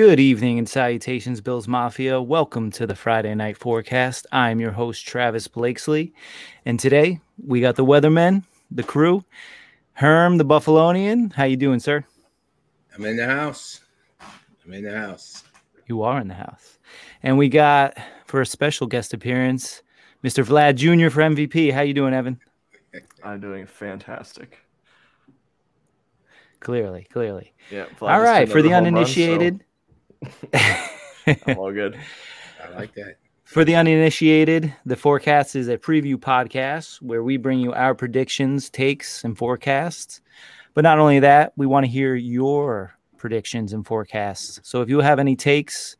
Good evening and salutations, Bills Mafia. Welcome to the Friday Night Forecast. I'm your host, Travis Blakesley. And today we got the weathermen, the crew, Herm, the Buffalonian. How you doing, sir? I'm in the house. I'm in the house. You are in the house. And we got, for a special guest appearance, Mr. Vlad Jr. for MVP. How you doing, Evan? I'm doing fantastic. Clearly, clearly. Yeah. All right, for the uninitiated. I'm all good. I like that. For the uninitiated, the forecast is a preview podcast where we bring you our predictions, takes, and forecasts. But not only that, we want to hear your predictions and forecasts. So if you have any takes,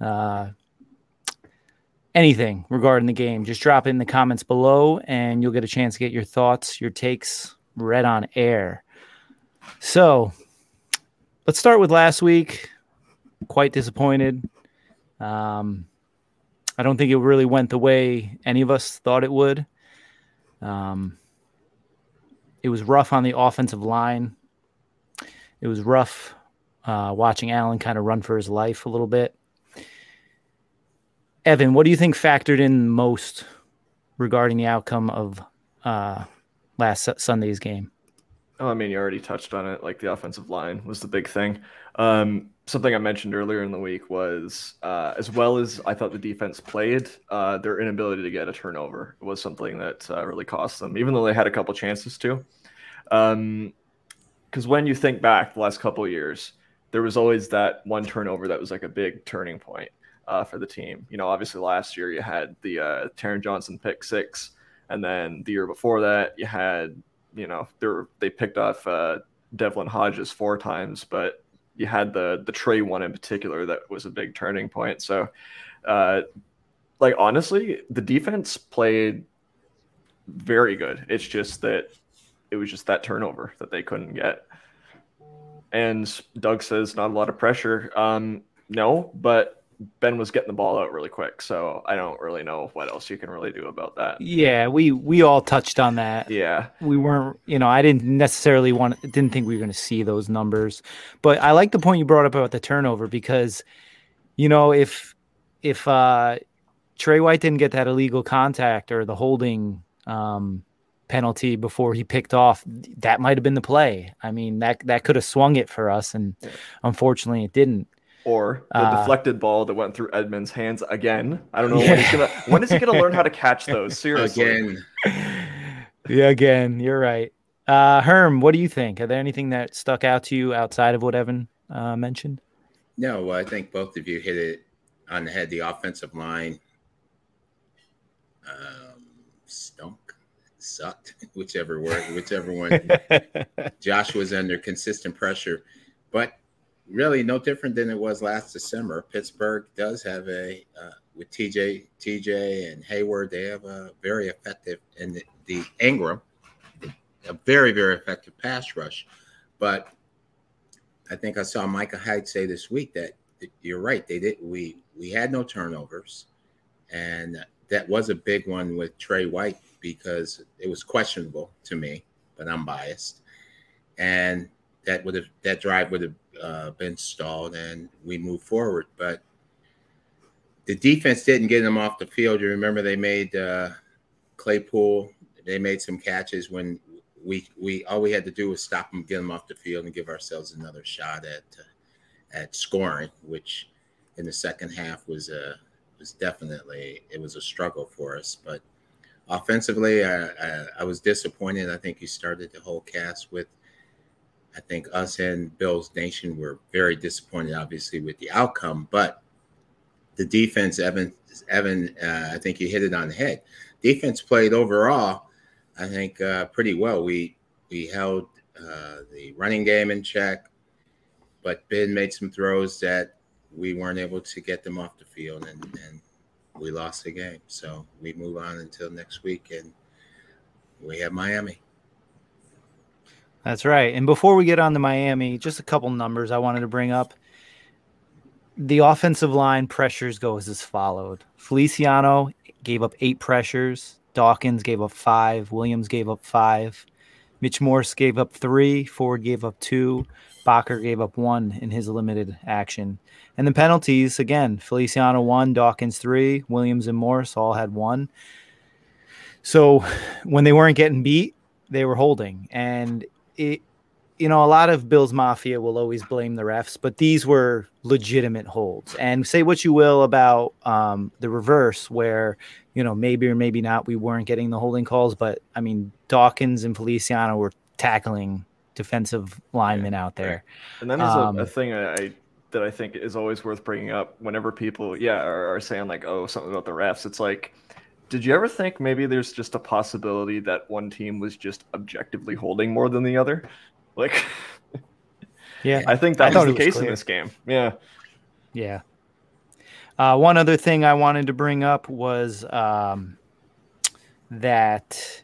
uh, anything regarding the game, just drop it in the comments below and you'll get a chance to get your thoughts, your takes read on air. So let's start with last week. Quite disappointed. Um, I don't think it really went the way any of us thought it would. Um, it was rough on the offensive line. It was rough uh, watching Allen kind of run for his life a little bit. Evan, what do you think factored in most regarding the outcome of uh, last Sunday's game? Oh, I mean, you already touched on it. Like the offensive line was the big thing. Um, something I mentioned earlier in the week was uh, as well as I thought the defense played, uh, their inability to get a turnover was something that uh, really cost them, even though they had a couple chances to. Because um, when you think back the last couple years, there was always that one turnover that was like a big turning point uh, for the team. You know, obviously last year you had the uh, Taron Johnson pick six, and then the year before that you had, you know, they they picked off uh, Devlin Hodges four times, but you had the the Trey one in particular that was a big turning point. So, uh, like honestly, the defense played very good. It's just that it was just that turnover that they couldn't get. And Doug says not a lot of pressure. Um, no, but Ben was getting the ball out really quick, so I don't really know what else you can really do about that. Yeah, we we all touched on that. Yeah, we weren't, you know, I didn't necessarily want, didn't think we were going to see those numbers, but I like the point you brought up about the turnover because, you know, if if uh, Trey White didn't get that illegal contact or the holding um, penalty before he picked off, that might have been the play. I mean, that that could have swung it for us, and yeah. unfortunately, it didn't or the uh, deflected ball that went through Edmonds' hands again. I don't know yeah. when he's gonna when is he gonna learn how to catch those? Seriously. Again. yeah, again, you're right. Uh, Herm, what do you think? Are there anything that stuck out to you outside of what Evan uh, mentioned? No, well, I think both of you hit it on the head. The offensive line um, stunk, sucked, whichever word, whichever one. Josh was under consistent pressure, but really no different than it was last December. Pittsburgh does have a uh, with TJ, TJ and Heyward. They have a very effective and the, the Ingram, a very very effective pass rush. But I think I saw Micah Hyde say this week that you're right. They did. We we had no turnovers, and that was a big one with Trey White because it was questionable to me, but I'm biased, and that would have that drive would have uh, been stalled and we moved forward. But the defense didn't get them off the field. You remember they made uh, Claypool. They made some catches when we we all we had to do was stop them, get them off the field, and give ourselves another shot at uh, at scoring, which in the second half was a was definitely it was a struggle for us. But offensively, I, I, I was disappointed. I think you started the whole cast with I think us and Bills Nation were very disappointed, obviously, with the outcome. But the defense, Evan, Evan, uh, I think you hit it on the head. Defense played overall, I think, uh, pretty well. We we held uh, the running game in check, but Ben made some throws that we weren't able to get them off the field, and, and we lost the game. So we move on until next week, and we have Miami. That's right. And before we get on to Miami, just a couple numbers I wanted to bring up. The offensive line pressures goes as followed. Feliciano gave up eight pressures. Dawkins gave up five. Williams gave up five. Mitch Morse gave up three. Ford gave up two. Spocker gave up one in his limited action. And the penalties, again, Feliciano one, Dawkins three, Williams and Morse all had one. So when they weren't getting beat, they were holding. And it, you know, a lot of Bills Mafia will always blame the refs, but these were legitimate holds. And say what you will about um, the reverse, where, you know, maybe or maybe not we weren't getting the holding calls, but I mean, Dawkins and Feliciano were tackling defensive linemen out there. And then there's um, a, a, thing I, that I think is always worth bringing up whenever people, yeah, are, are saying like, oh, something about the refs. It's like, did you ever think maybe there's just a possibility that one team was just objectively holding more than the other? Like, yeah, I think that I was the case in this game. Yeah, yeah. Uh, one other thing I wanted to bring up was um, that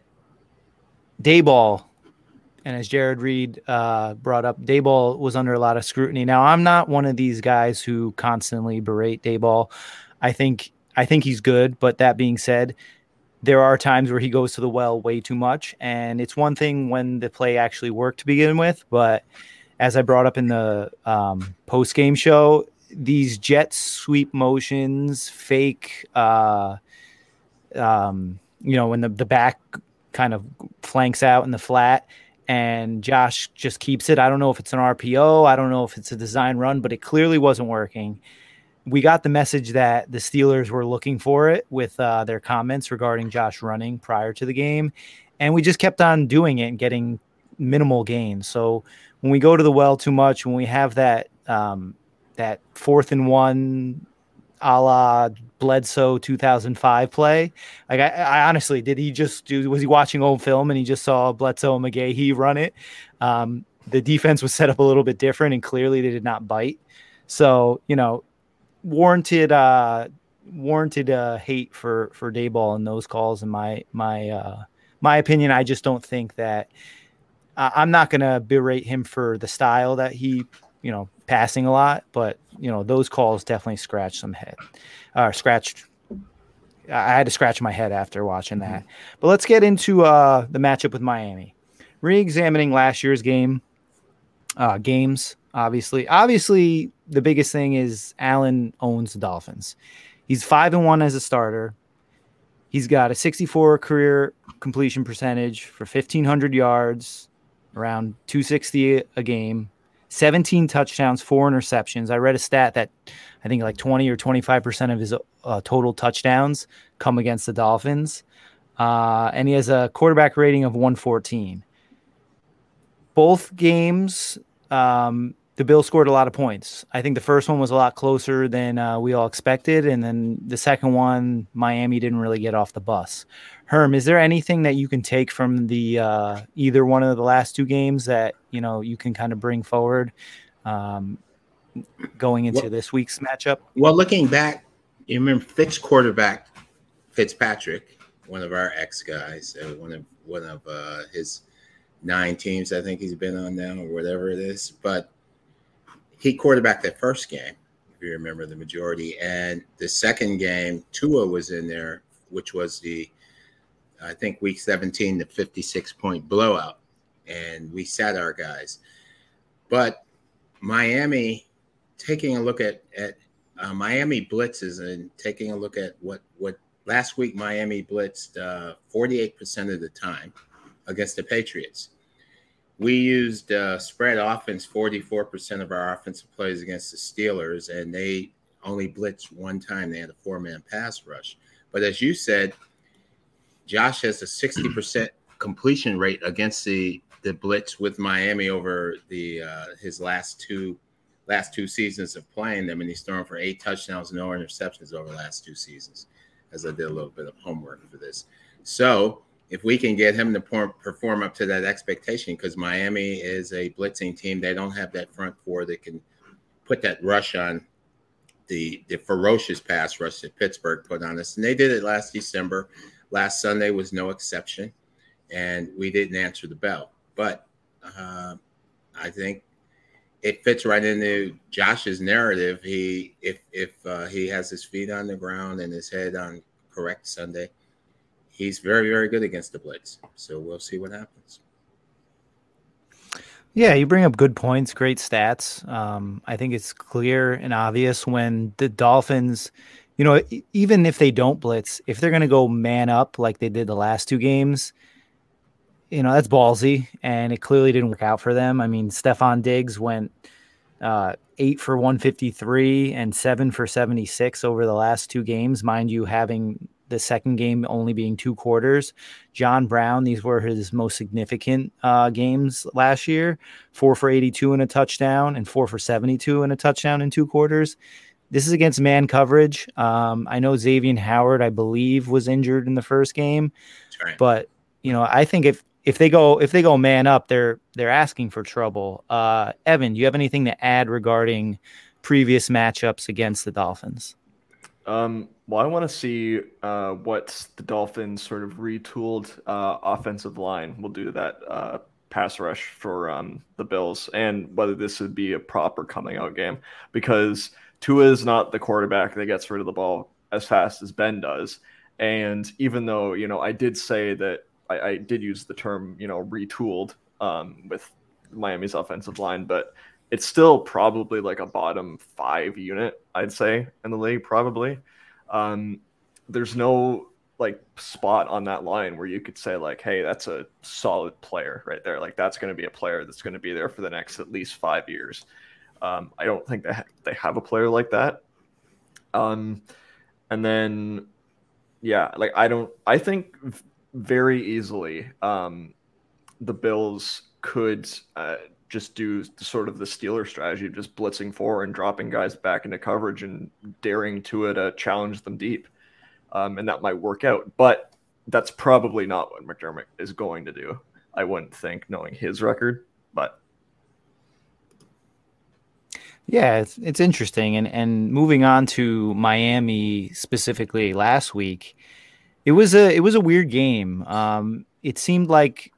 Daboll, and as Jared Reed uh, brought up, Daboll was under a lot of scrutiny. Now, I'm not one of these guys who constantly berate Daboll. I think I think he's good, but that being said, there are times where he goes to the well way too much. And it's one thing when the play actually worked to begin with, but as I brought up in the um, post game show, these jet sweep motions, fake, uh, um, you know, when the, the back kind of flanks out in the flat and Josh just keeps it. I don't know if it's an RPO, I don't know if it's a design run, but it clearly wasn't working we got the message that the Steelers were looking for it with uh, their comments regarding Josh running prior to the game, and we just kept on doing it and getting minimal gains. So when we go to the well too much, when we have that um, that fourth and one a la Bledsoe 2005 play. Like I, I, honestly, did he just do? Was he watching old film and he just saw Bledsoe and McGahee run it? Um, the defense was set up a little bit different, and clearly they did not bite. So you know, warranted uh warranted uh hate for for Daboll in those calls in my my uh my opinion I just don't think that uh, I'm not going to berate him for the style that he you know passing a lot but you know those calls definitely scratched some head uh scratched I had to scratch my head after watching that. Mm-hmm. But let's get into uh the matchup with Miami. Re-examining last year's game uh games obviously. Obviously, the biggest thing is Allen owns the Dolphins. He's five and one as a starter. He's got a 64 career completion percentage for 1,500 yards, around 260 a game, 17 touchdowns, four interceptions. I read a stat that I think like 20 or 25% of his uh, total touchdowns come against the Dolphins. Uh, and he has a quarterback rating of 114. Both games, um, the Bills scored a lot of points. I think the first one was a lot closer than uh, we all expected, and then the second one, Miami didn't really get off the bus. Herm, is there anything that you can take from the uh, either one of the last two games that you know you can kind of bring forward um, going into well, this week's matchup? Well, looking back, you remember Fitz quarterback Fitzpatrick, one of our ex guys, uh, one of one of uh, his nine teams I think he's been on now or whatever it is, but he quarterbacked that first game, if you remember the majority. And the second game, Tua was in there, which was the, I think, week 17, the 56 point blowout. And we sat our guys. But Miami, taking a look at, at uh, Miami blitzes and taking a look at what, what last week Miami blitzed uh, 48% of the time against the Patriots we used uh, spread offense 44% of our offensive plays against the Steelers, and they only blitzed one time. They had a four man pass rush. But as you said, Josh has a 60% completion rate against the, the blitz with Miami over the uh, his last two last two seasons of playing them, and he's thrown for eight touchdowns, no interceptions over the last two seasons. As I did a little bit of homework for this, so if we can get him to perform up to that expectation, because Miami is a blitzing team, they don't have that front four that can put that rush on the the ferocious pass rush that Pittsburgh put on us, and they did it last December. Last Sunday was no exception, and we didn't answer the bell. But uh, I think it fits right into Josh's narrative. He if if uh, he has his feet on the ground and his head on correct Sunday he's very, very good against the blitz. So we'll see what happens. Yeah, you bring up good points, great stats. Um, I think it's clear and obvious when the Dolphins, you know, even if they don't blitz, if they're going to go man up like they did the last two games, you know, that's ballsy, and it clearly didn't work out for them. I mean, Stefon Diggs went uh, eight for 153 and seven for 76 over the last two games, mind you, having the second game only being two quarters. John Brown, these were his most significant uh, games last year four for 82 and a touchdown, and four for 72 and a touchdown in two quarters. This is against man coverage. Um, I know Xavier Howard, I believe, was injured in the first game, right. but you know, I think if if they go if they go man up, they're they're asking for trouble. Uh, Evan, do you have anything to add regarding previous matchups against the Dolphins? Um, well, I want to see uh, what the Dolphins sort of retooled uh, offensive line will do to that uh, pass rush for um, the Bills, and whether this would be a proper coming out game because Tua is not the quarterback that gets rid of the ball as fast as Ben does. And even though you know, I did say that I, I did use the term you know retooled um, with Miami's offensive line, but it's still probably like a bottom five unit, I'd say, in the league, probably. Um, there's no like spot on that line where you could say like, hey, that's a solid player right there. Like that's going to be a player that's going to be there for the next at least five years. Um, I don't think they ha- they have a player like that. Um, and then yeah, like I don't. I think very easily um, the Bills could uh, just do sort of the Steeler strategy of just blitzing forward and dropping guys back into coverage and daring Tua to challenge them deep. Um, and that might work out. But that's probably not what McDermott is going to do. I wouldn't think, knowing his record. But yeah, it's it's interesting. And and moving on to Miami specifically last week, it was a it was a weird game. Um, it seemed like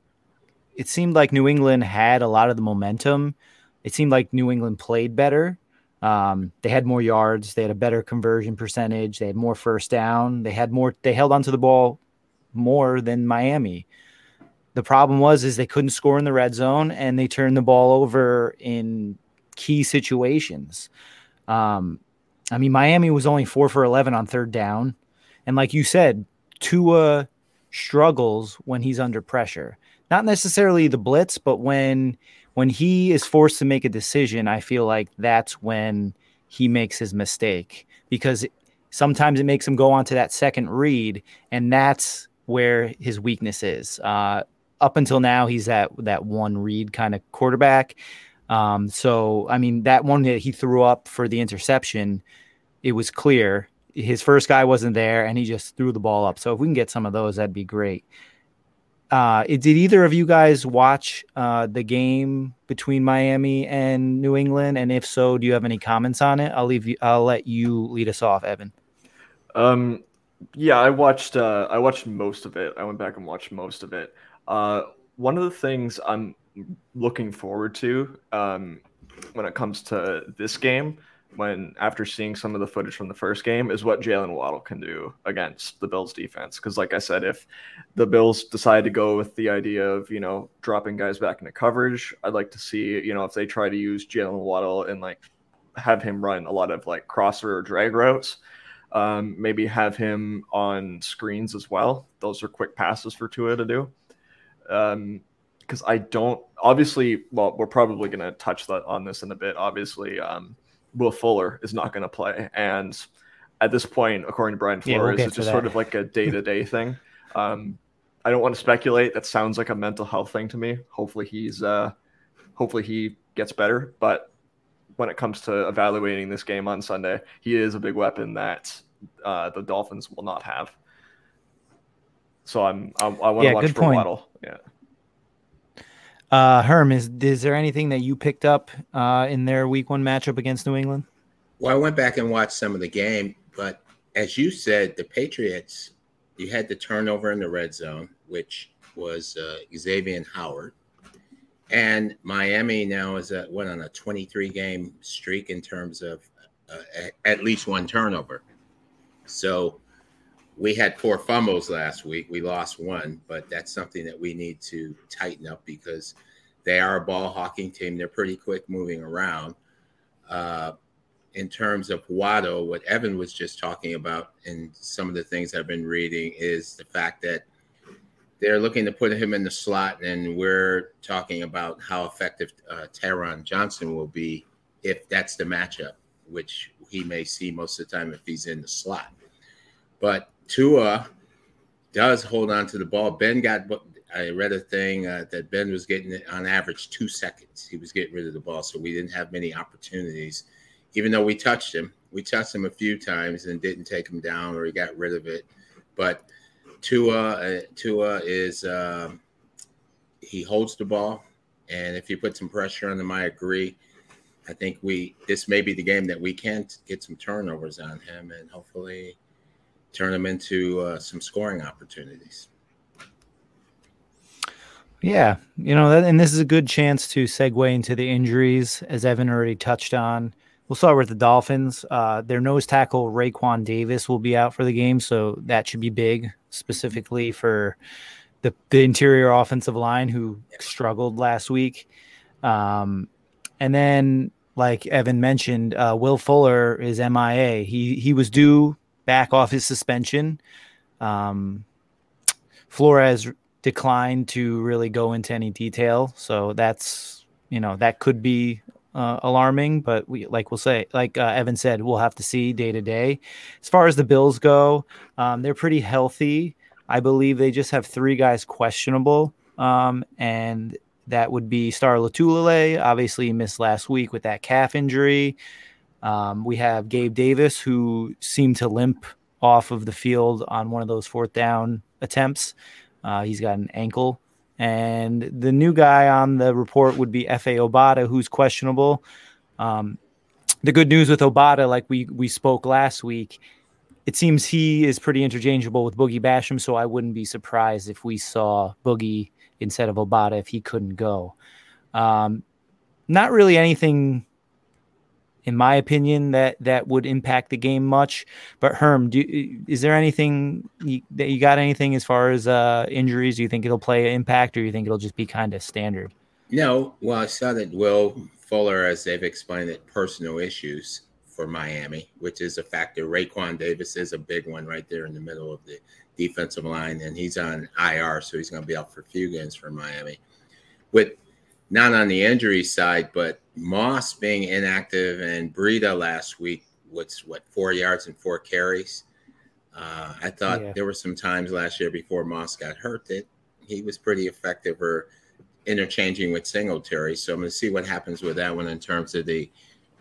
it seemed like New England had a lot of the momentum. It seemed like New England played better. Um, they had more yards. They had a better conversion percentage. They had more first down. They had more. They held onto the ball more than Miami. The problem was is they couldn't score in the red zone and they turned the ball over in key situations. Um, I mean, Miami was only four for eleven on third down, and like you said, Tua struggles when he's under pressure not necessarily the blitz, but when when he is forced to make a decision, I feel like that's when he makes his mistake because sometimes it makes him go on to that second read, and that's where his weakness is. Uh, up until now, he's that that one read kind of quarterback. Um, so I mean, that one that he threw up for the interception, it was clear his first guy wasn't there, and he just threw the ball up. So if we can get some of those, that'd be great. Uh, did either of you guys watch uh, the game between Miami and New England? And if so, do you have any comments on it? I'll leave you. I'll let you lead us off, Evan. Um, yeah, I watched. Uh, I watched most of it. I went back and watched most of it. Uh, one of the things I'm looking forward to um, when it comes to this game when after seeing some of the footage from the first game is what Jaylen Waddle can do against the Bills defense. Because like I said, if the Bills decide to go with the idea of you know dropping guys back into coverage, I'd like to see you know if they try to use Jaylen Waddle and like have him run a lot of like crosser or drag routes. Um, maybe have him on screens as well. Those are quick passes for Tua to do. Um, because I don't obviously. Well, we're probably going to touch that on this in a bit. Obviously, um, Will Fuller is not going to play. And at this point, according to Brian Flores, yeah, we'll it's just sort of like a day to day thing. Um, I don't want to speculate. That sounds like a mental health thing to me. Hopefully he's uh, hopefully he gets better. But when it comes to evaluating this game on Sunday, he is a big weapon that uh, the Dolphins will not have. So I'm I, I want to yeah, watch for. Waddle. Yeah. Uh, Herm, is is there anything that you picked up uh, in their Week One matchup against New England? Well, I went back and watched some of the game, but as you said, the Patriots, you had the turnover in the red zone, which was uh, Xavier Howard, and Miami now is at what on a 23 game streak in terms of uh, at least one turnover. So we had four fumbles last week. We lost one, but that's something that we need to tighten up because they are a ball hawking team. They're pretty quick moving around. Uh, in terms of Waddle, what Evan was just talking about, and some of the things I've been reading, is the fact that they're looking to put him in the slot, and we're talking about how effective uh, Johnson will be if that's the matchup, which he may see most of the time if he's in the slot. But Tua does hold on to the ball. Ben got, I read a thing uh, that Ben was getting on average two seconds. He was getting rid of the ball, so we didn't have many opportunities. Even though we touched him, we touched him a few times and didn't take him down or he got rid of it. But Tua, uh, Tua is um, he holds the ball, and if you put some pressure on him, I agree. I think we this may be the game that we can't get some turnovers on him and hopefully turn them into uh, some scoring opportunities. Yeah, you know, and this is a good chance to segue into the injuries, as Evan already touched on. We'll start with the Dolphins. Uh, their nose tackle Raekwon Davis will be out for the game, so that should be big, specifically for the the interior offensive line who struggled last week. Um, and then, like Evan mentioned, uh, Will Fuller is MIA. He he was due back off his suspension. Um, Flores declined to really go into any detail, so that's you know that could be uh, alarming. But we like we'll say, like uh, Evan said, we'll have to see day to day. As far as the Bills go, um, they're pretty healthy. I believe they just have three guys questionable, um, and that would be Star Lotulelei. Obviously, missed last week with that calf injury. Um, we have Gabe Davis, who seemed to limp off of the field on one of those fourth down attempts. Uh, he's got an ankle. And the new guy on the report would be Efe Obada, who's questionable. Um, the good news with Obada, like we we spoke last week, it seems he is pretty interchangeable with Boogie Basham, so I wouldn't be surprised if we saw Boogie instead of Obada if he couldn't go. Um, not really anything in my opinion, that that would impact the game much. But Herm, do, is there anything you, that you got anything as far as uh, injuries? Do you think it'll play an impact, or you think it'll just be kind of standard? No. Well, I saw that Will Fuller, as they've explained it, personal issues for Miami, which is a factor. Raekwon Davis is a big one right there in the middle of the defensive line, and he's on IR, so he's going to be out for a few games for Miami. With not on the injury side, but Moss being inactive and Breida last week was what four yards and four carries. Uh, I thought yeah. there were some times last year before Moss got hurt that he was pretty effective or interchanging with Singletary. So I'm going to see what happens with that one in terms of the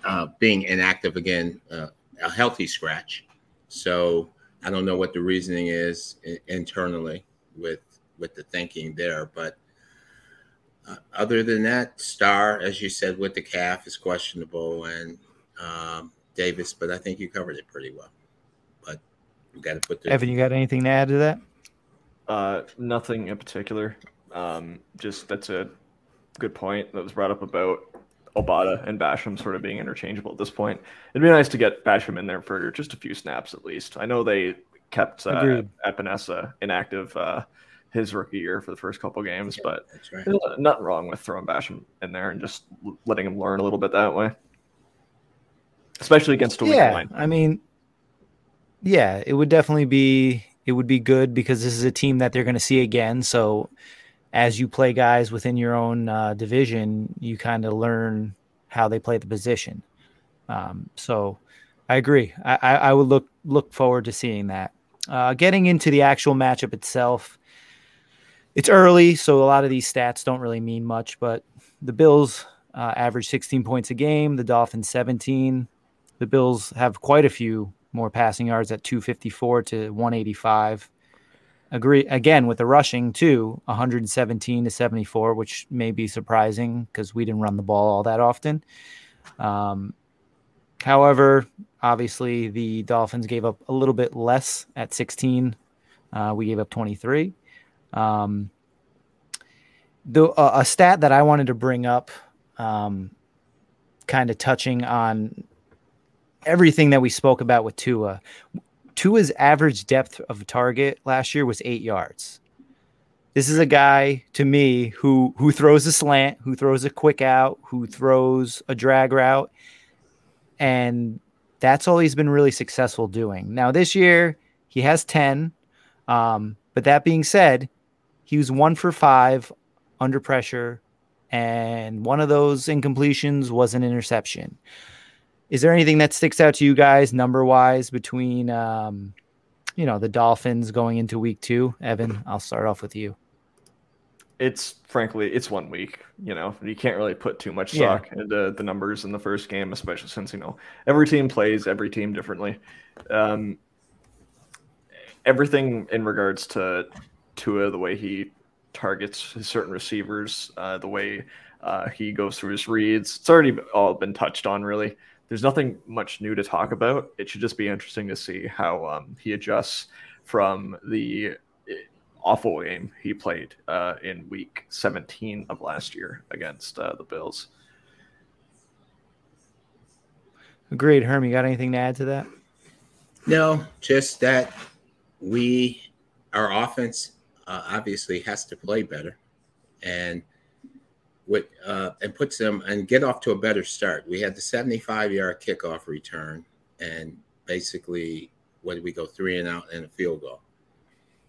uh, being inactive again, uh, a healthy scratch. So I don't know what the reasoning is internally with with the thinking there, but uh, other than that, Star, as you said, with the calf is questionable, and um, Davis, but I think you covered it pretty well. But you got to put the Evan. You got anything to add to that? Uh, nothing in particular. Um, just that's a good point that was brought up about Obada and Basham sort of being interchangeable at this point. It'd be nice to get Basham in there for just a few snaps at least. I know they kept uh, Epenesa inactive uh, his rookie year for the first couple games. But right. nothing wrong with throwing Basham in there and just letting him learn a little bit that way, especially against a yeah, line. I mean, yeah, it would definitely be it would be good because this is a team that they're going to see again. So as you play guys within your own uh, division, you kind of learn how they play the position. Um, so I agree. I, I, I, would look look forward to seeing that. Uh, getting into the actual matchup itself, it's early, so a lot of these stats don't really mean much. But the Bills uh, average 16 points a game, the Dolphins 17. The Bills have quite a few more passing yards at 254 to 185. Agree again with the rushing too, 117 to 74, which may be surprising because we didn't run the ball all that often. Um, however, obviously the Dolphins gave up a little bit less at 16. Uh, we gave up 23. Um, the uh, a stat that I wanted to bring up, um, kind of touching on everything that we spoke about with Tua. Tua's average depth of target last year was eight yards. This is a guy to me who who throws a slant, who throws a quick out, who throws a drag route, and that's all he's been really successful doing. Now this year he has ten, um, but that being said, he was one for five under pressure, and one of those incompletions was an interception. Is there anything that sticks out to you guys number wise between, um, you know, the Dolphins going into week two? Evan, I'll start off with you it's frankly it's one week you know you can't really put too much stock yeah. into the numbers in the first game especially since you know every team plays every team differently um, everything in regards to Tua the way he targets his certain receivers uh, the way uh, he goes through his reads it's already all been touched on really there's nothing much new to talk about it should just be interesting to see how um, he adjusts from the awful game he played uh, in week 17 of last year against uh, the Bills. Agreed. Herm, you got anything to add to that? No, just that we, our offense uh, obviously has to play better and with, uh, and puts them and get off to a better start. We had the 75 yard kickoff return and basically, what did we go three and out and a field goal?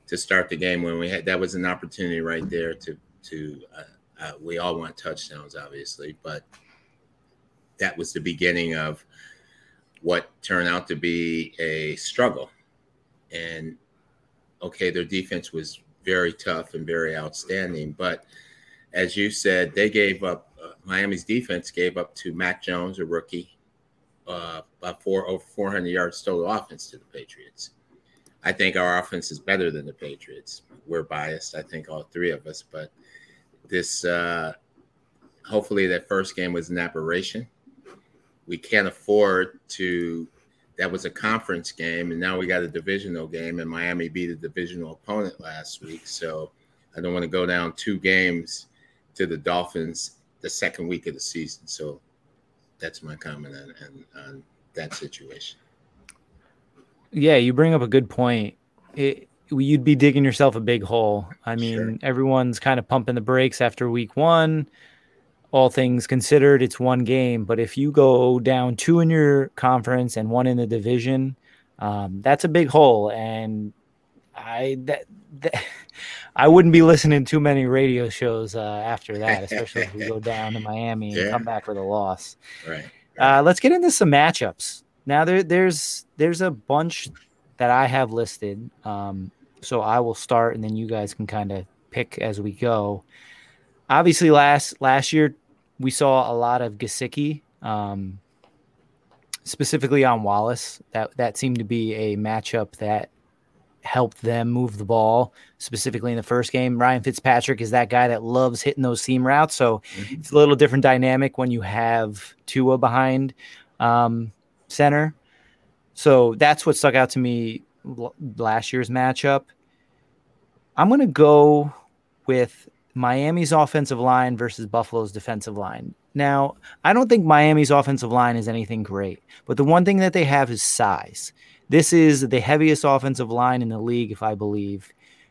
to start the game when we had that was an opportunity right there to to uh, uh, we all want touchdowns obviously but that was the beginning of what turned out to be a struggle and okay their defense was very tough and very outstanding but as you said they gave up uh, miami's defense gave up to mac jones a rookie uh, four over 400 yards total offense to the patriots I think our offense is better than the Patriots. We're biased, I think, all three of us, but this uh, hopefully that first game was an aberration. We can't afford to. That was a conference game, and now we got a divisional game, and Miami beat a divisional opponent last week. So I don't want to go down two games to the Dolphins the second week of the season. So that's my comment on, on, on that situation. Yeah, you bring up a good point. It, you'd be digging yourself a big hole. I mean, sure. everyone's kind of pumping the brakes after week one. All things considered, it's one game. But if you go down two in your conference and one in the division, um, that's a big hole. And I that, that I wouldn't be listening to too many radio shows uh, after that, especially if we go down to Miami and yeah. come back with a loss. Right. right. Uh, let's get into some matchups. Now there there's there's a bunch that I have listed. Um, so I will start, and then you guys can kind of pick as we go. Obviously, last last year we saw a lot of Gesicki, um, specifically on Wallace. That that seemed to be a matchup that helped them move the ball, specifically in the first game. Ryan Fitzpatrick is that guy that loves hitting those seam routes, so mm-hmm. it's a little different dynamic when you have Tua behind um, center. So that's what stuck out to me last year's matchup. I'm going to go with Miami's offensive line versus Buffalo's defensive line. Now, I don't think Miami's offensive line is anything great, but the one thing that they have is size. This is the heaviest offensive line in the league, if I believe,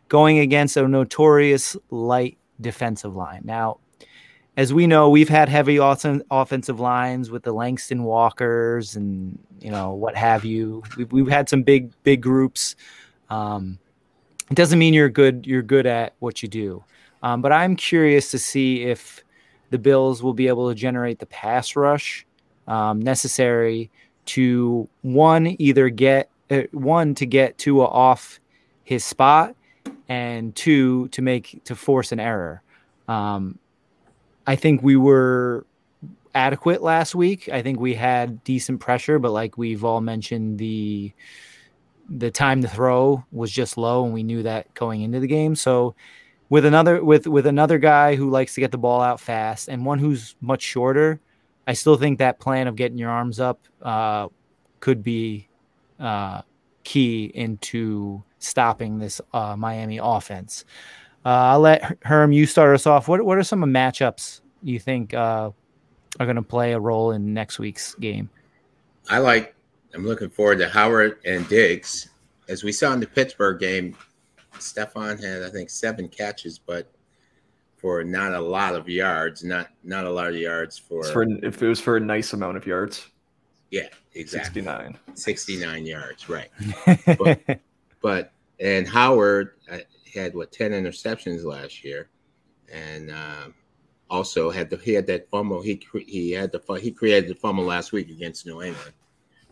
going against a notorious light defensive line. Now, as we know, we've had heavy offensive lines with the Langston Walkers and you know what have you. We've, we've had some big big groups. Um, it doesn't mean you're good. You're good at what you do. Um, but I'm curious to see if the Bills will be able to generate the pass rush um, necessary to one either get uh, one to get Tua off his spot and two to make to force an error. Um, I think we were adequate last week. I think we had decent pressure, but like we've all mentioned, the the time to throw was just low, and we knew that going into the game. So with another with with another guy who likes to get the ball out fast and one who's much shorter, I still think that plan of getting your arms up uh, could be uh, key into stopping this uh, Miami offense. Uh, I'll let Herm you start us off. What what are some matchups you think uh, are going to play a role in next week's game? I like. I'm looking forward to Howard and Diggs, as we saw in the Pittsburgh game. Stefon had I think seven catches, but for not a lot of yards, not not a lot of yards for, for if it was for a nice amount of yards. Yeah, exactly. 69. 69 yards, right. but, but, and Howard uh, had what 10 interceptions last year, and uh, also had the he had that fumble. He he had the he created the fumble last week against New England,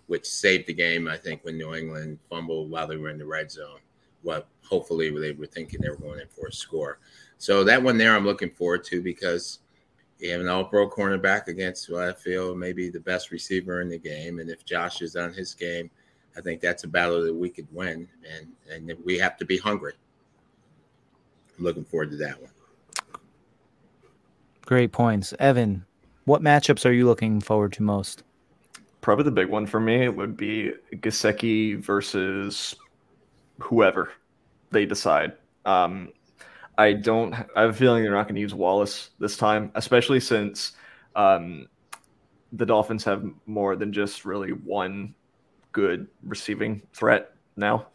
which saved the game. I think when New England fumbled while they were in the red zone. What hopefully they were thinking they were going in for a score. So that one there, I'm looking forward to because you have an all-pro cornerback against what I feel maybe the best receiver in the game, and if Josh is on his game, I think that's a battle that we could win, and and we have to be hungry. I'm looking forward to that one. Great points, Evan. What matchups are you looking forward to most? Probably the big one for me would be Gesicki versus whoever they decide. Um, I don't. I have a feeling they're not going to use Wallace this time, especially since um, the Dolphins have more than just really one good receiving threat now,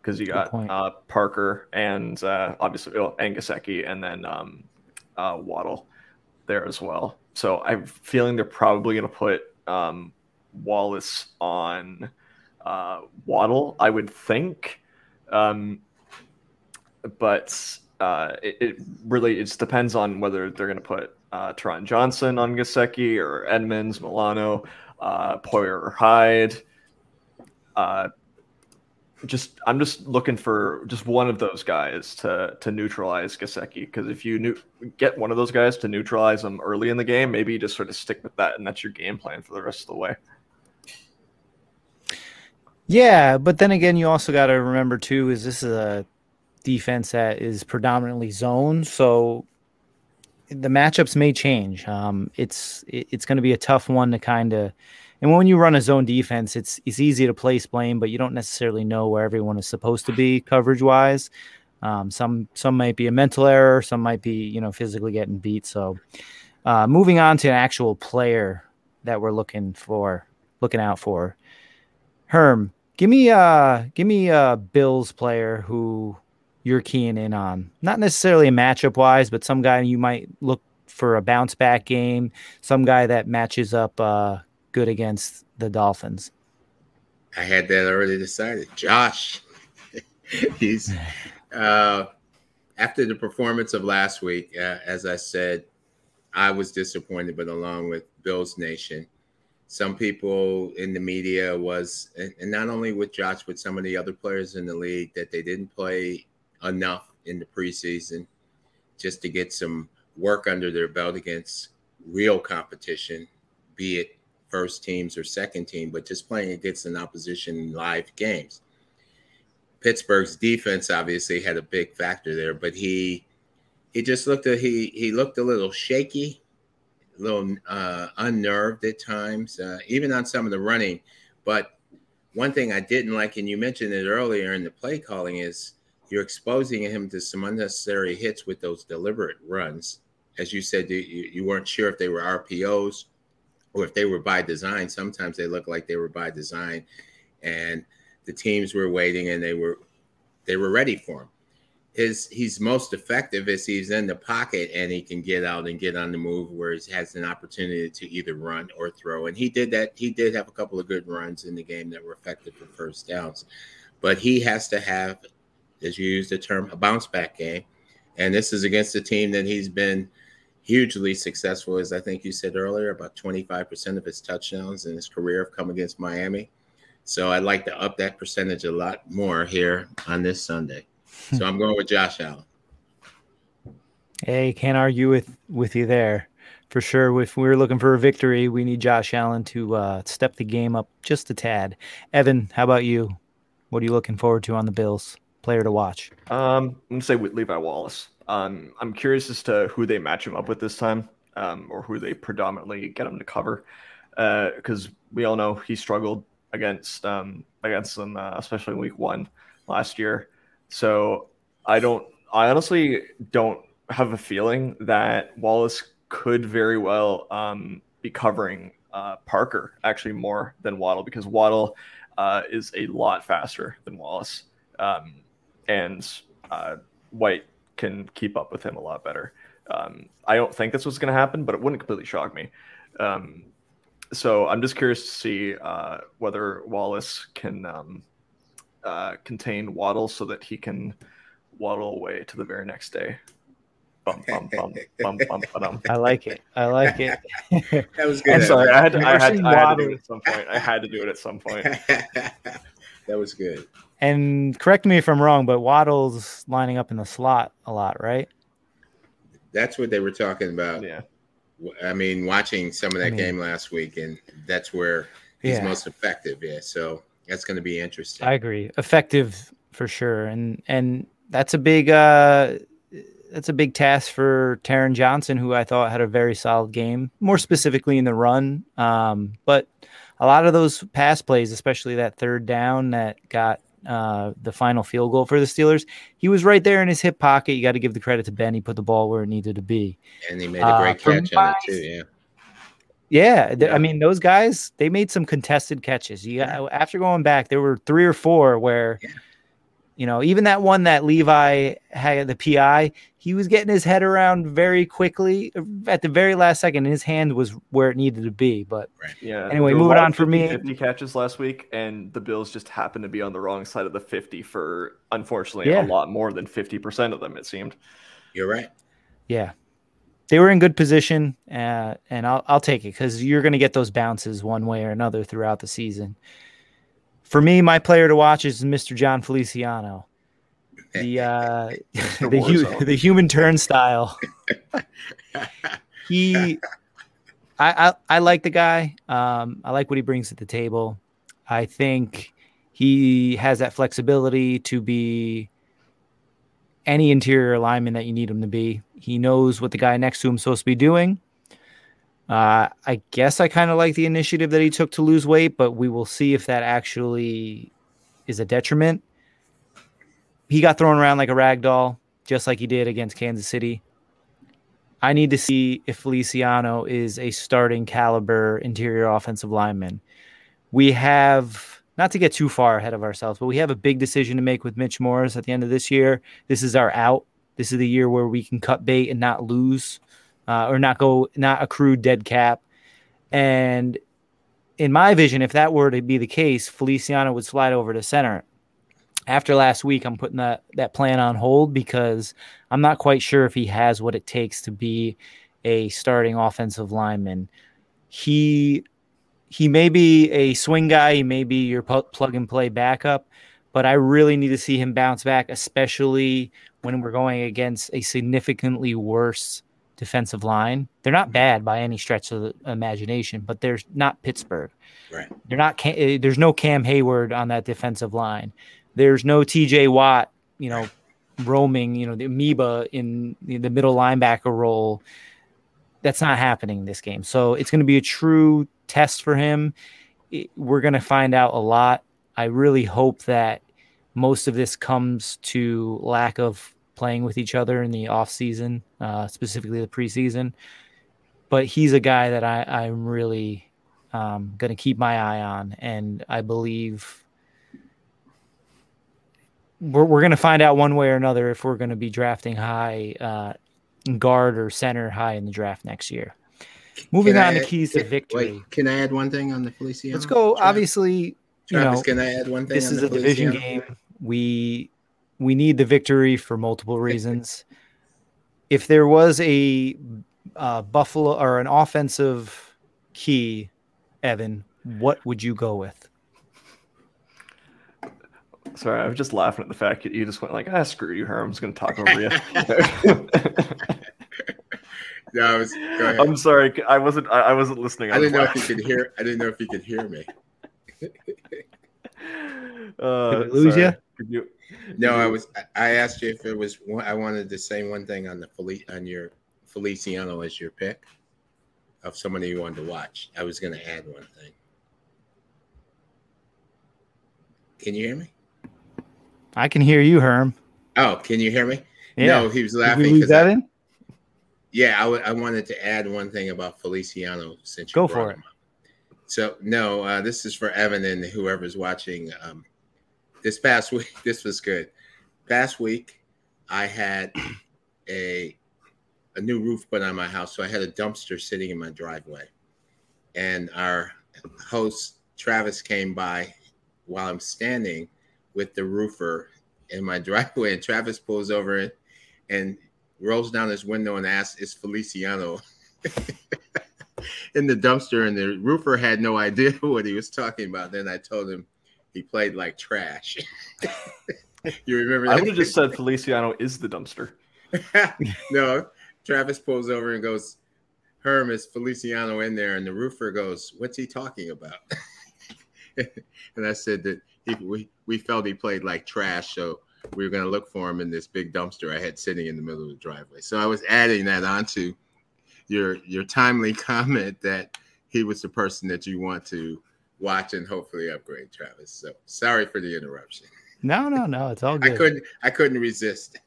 because you got uh, Parker and uh, obviously oh, and Gesicki and then um, uh, Waddle there as well. So I'm feeling they're probably going to put um, Wallace on uh, Waddle. I would think, um, but uh, it, it, really it depends on whether they're going to put uh, Taron Johnson on Gesicki or Edmonds, Milano, uh, Poyer or Hyde. Uh, just I'm just looking for just one of those guys to to neutralize Gesicki because if you new, get one of those guys to neutralize them early in the game, maybe you just sort of stick with that and that's your game plan for the rest of the way. Yeah, but then again, you also got to remember too is this is a defense that is predominantly zone, so the matchups may change. Um, it's it, it's going to be a tough one to kind of. And when you run a zone defense, it's it's easy to place blame, but you don't necessarily know where everyone is supposed to be coverage wise. Um, some some might be a mental error, some might be you know physically getting beat. So, uh, moving on to an actual player that we're looking for, looking out for. Herm, give me uh give me a Bills player who you're keying in on? Not necessarily matchup wise, but some guy you might look for a bounce back game, some guy that matches up uh, good against the Dolphins. I had that already decided. Josh, he's uh, after the performance of last week. Uh, as I said, I was disappointed, but along with Bills Nation, some people in the media was, and not only with Josh, but some of the other players in the league, that they didn't play enough in the preseason just to get some work under their belt against real competition, be it first teams or second team, but just playing against an opposition in live games. Pittsburgh's defense obviously had a big factor there, but he he just looked a, he he looked a little shaky, a little uh, unnerved at times, uh, even on some of the running. But one thing I didn't like, and you mentioned it earlier in the play calling, is you're exposing him to some unnecessary hits with those deliberate runs. As you said, you, you weren't sure if they were RPOs or if they were by design. Sometimes they look like they were by design, and the teams were waiting and they were they were ready for him. His he's most effective is he's in the pocket and he can get out and get on the move where he has an opportunity to either run or throw. And he did that. He did have a couple of good runs in the game that were effective for first downs, but he has to have as you use the term, a bounce back game. And this is against a team that he's been hugely successful, as I think you said earlier, about 25% of his touchdowns in his career have come against Miami. So I'd like to up that percentage a lot more here on this Sunday. So I'm going with Josh Allen. Hey, can't argue with with you there. For sure, if we are looking for a victory, we need Josh Allen to uh, step the game up just a tad. Evan, how about you? What are you looking forward to on the Bills? player to watch? Um, I'm gonna say Levi Wallace. Um, I'm curious as to who they match him up with this time, um, or who they predominantly get him to cover, because uh, we all know he struggled against um, against them, uh, especially in week one last year. So I don't, I honestly don't have a feeling that Wallace could very well um, be covering uh, Parker actually more than Waddle because Waddle uh, is a lot faster than Wallace. Um, and uh, White can keep up with him a lot better. Um, I don't think that's what's going to happen, but it wouldn't completely shock me. Um, so I'm just curious to see uh, whether Wallace can um, uh, contain Waddle so that he can waddle away to the very next day. Bum, bum, bum, bum, bum, bum. I like it. I like it. that was good. I'm sorry. I had to, I had, I had to do it at some point. I had to do it at some point. that was good. and correct me if I'm wrong, but Waddle's lining up in the slot a lot, right? That's what they were talking about. Yeah. I mean, watching some of that I mean- game last week, and that's where he's Yeah. most effective. Yeah, so that's going to be interesting. I agree. Effective for sure. And and that's a big uh that's a big task for Taron Johnson, who I thought had a very solid game, more specifically in the run. Um, but a lot of those pass plays, especially that third down that got uh, the final field goal for the Steelers, he was right there in his hip pocket. You got to give the credit to Ben. He put the ball where it needed to be. and he made a Uh, great for catch on it too. Yeah, Yeah, th- Yeah. I mean those guys. They made some contested catches. You got, after going back, there were three or four where, Yeah. you know, even that one that Levi had the PI, he was getting his head around very quickly at the very last second. And his hand was where it needed to be. But Yeah. Anyway, there moving on of for me. 50 catches last week, and the Bills just happened to be on the wrong side of the 50 for, unfortunately, Yeah. a lot more than 50% of them, it seemed. you're right. yeah, they were in good position, uh, and I'll I'll take it because you're going to get those bounces one way or another throughout the season. For me, my player to watch is Mr. Jon Feliciano. the uh, the, hu- the human turnstile. he, I, I I like the guy. Um, I like what he brings to the table. I think he has that flexibility to be any interior lineman that you need him to be. He knows what the guy next to him is supposed to be doing. Uh, I guess I kind of like the initiative that he took to lose weight, but we will see if that actually is a detriment he got thrown around like a rag doll, just like he did against Kansas City. I need to see if Feliciano is a starting caliber interior offensive lineman. We have not to get too far ahead of ourselves, but we have a big decision to make with Mitch Morse at the end of this year. This is our out. This is the year where we can cut bait and not lose, uh, or not go, not accrue dead cap. And in my vision, if that were to be the case, Feliciano would slide over to center after last week, I'm putting that that plan on hold because I'm not quite sure if he has what it takes to be a starting offensive lineman. He he may be a swing guy, he may be your plug and play backup, but I really need to see him bounce back, especially when we're going against a significantly worse defensive line. They're not bad by any stretch of the imagination, but they're not Pittsburgh. Right. They're not. Eh, There's no Cam Heyward on that defensive line. There's no T.J. Watt. You know, roaming. You know, the amoeba in the middle linebacker role. That's not happening this game. So it's going to be a true test for him. We're going to find out a lot. I really hope that most of this comes to lack of playing with each other in the off season, uh, specifically the preseason. But he's a guy that I, I'm really um, going to keep my eye on, and I believe we're we're going to find out one way or another if we're going to be drafting high uh, guard or center high in the draft next year. Moving Can on I to keys to wait, victory. can I add one thing on the Feliciano? Let's go. draft? Obviously, you Travis, know, can I add one thing? this on is the a division game. We we need the victory for multiple reasons. if there was a uh, Buffalo or an offensive key, Evan, what would you go with? Sorry, I was just laughing at the fact that you just went like, ah, screw you, Herm. I'm just going to talk over you. No, I was, go ahead. I'm sorry. I wasn't. I, I wasn't listening. I on didn't know the if you could hear. I didn't know if you could hear me. Uh, Did lose sorry. ya? Could you? No, I was. I- I asked you if it was. I wanted to say one thing on the Feli, on your Feliciano as your pick of somebody you wanted to watch. I was going to add one thing. Can you hear me? I can hear you, Herm. Oh, can you hear me? Yeah. No, he was Did laughing. we lose 'cause I- Evan? Yeah, I, w- I wanted to add one thing about Feliciano since you Go for up. So no, uh, this is for Evan and whoever's watching. Um, this past week, this was good. Past week, I had a a new roof put on my house, so I had a dumpster sitting in my driveway, and our host Travis came by while I'm standing with the roofer in my driveway, and Travis pulls over and rolls down his window and asks, "Is Feliciano?" in the dumpster, and the roofer had no idea what he was talking about. Then I told him he played like trash. you remember? That? I would have just said Feliciano is the dumpster. no, Travis pulls over and goes, Herm, is Feliciano in there? And the roofer goes, What's he talking about? and I said that he, we, we felt he played like trash. So we were going to look for him in this big dumpster I had sitting in the middle of the driveway. So I was adding that onto your your timely comment that he was the person that you want to watch and hopefully upgrade, Travis. So sorry for the interruption. No, no, no, it's all good. I couldn't I couldn't resist.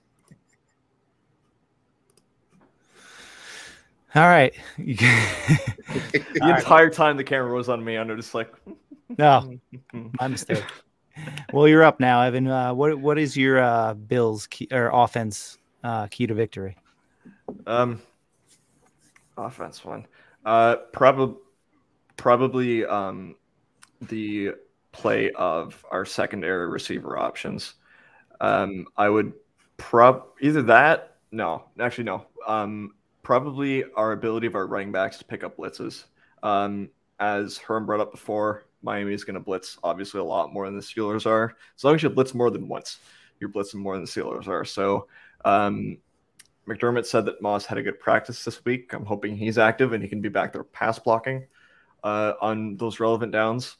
All right. the entire time the camera was on me, I'm just like, no, my mistake. Well, you're up now, Evan. Uh, what what is your uh, Bills key, or offense uh, key to victory? Um, offense one. Uh, probably probably um, the play of our secondary receiver options. Um, I would prob either that. No, actually no. Um, probably our ability of our running backs to pick up blitzes. Um, as Herm brought up before, Miami is going to blitz obviously a lot more than the Steelers are. As long as you blitz more than once, you're blitzing more than the Steelers are. So um, McDermott said that Moss had a good practice this week. I'm hoping he's active and he can be back there pass blocking uh, on those relevant downs.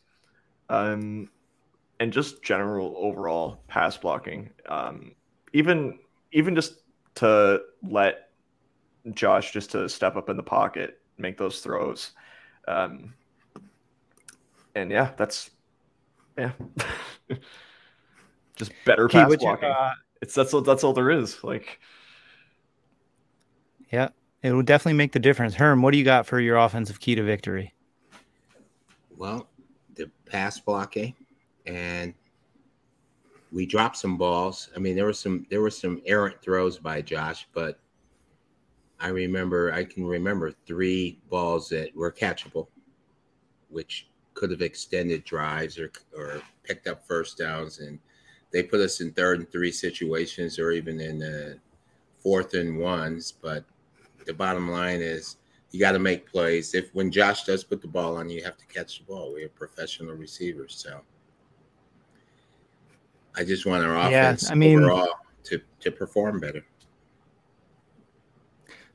Um, and just general overall pass blocking. Um, even even just to let Josh just to step up in the pocket, make those throws. Um, and yeah, that's yeah, just better Key, pass blocking. uh, it's that's all that's all there is. Like, yeah, it will definitely make the difference. Herm, what do you got for your offensive key to victory? Well, the pass blocking, and we dropped some balls. I mean, there were some there were some errant throws by Josh, but I remember I can remember three balls that were catchable, which could have extended drives or or picked up first downs, and they put us in third and three situations, or even in the fourth and ones. But the bottom line is you got to make plays. If when Josh does put the ball on you, you have to catch the ball. We are professional receivers, so I just want our offense yeah, I mean, overall to to perform better.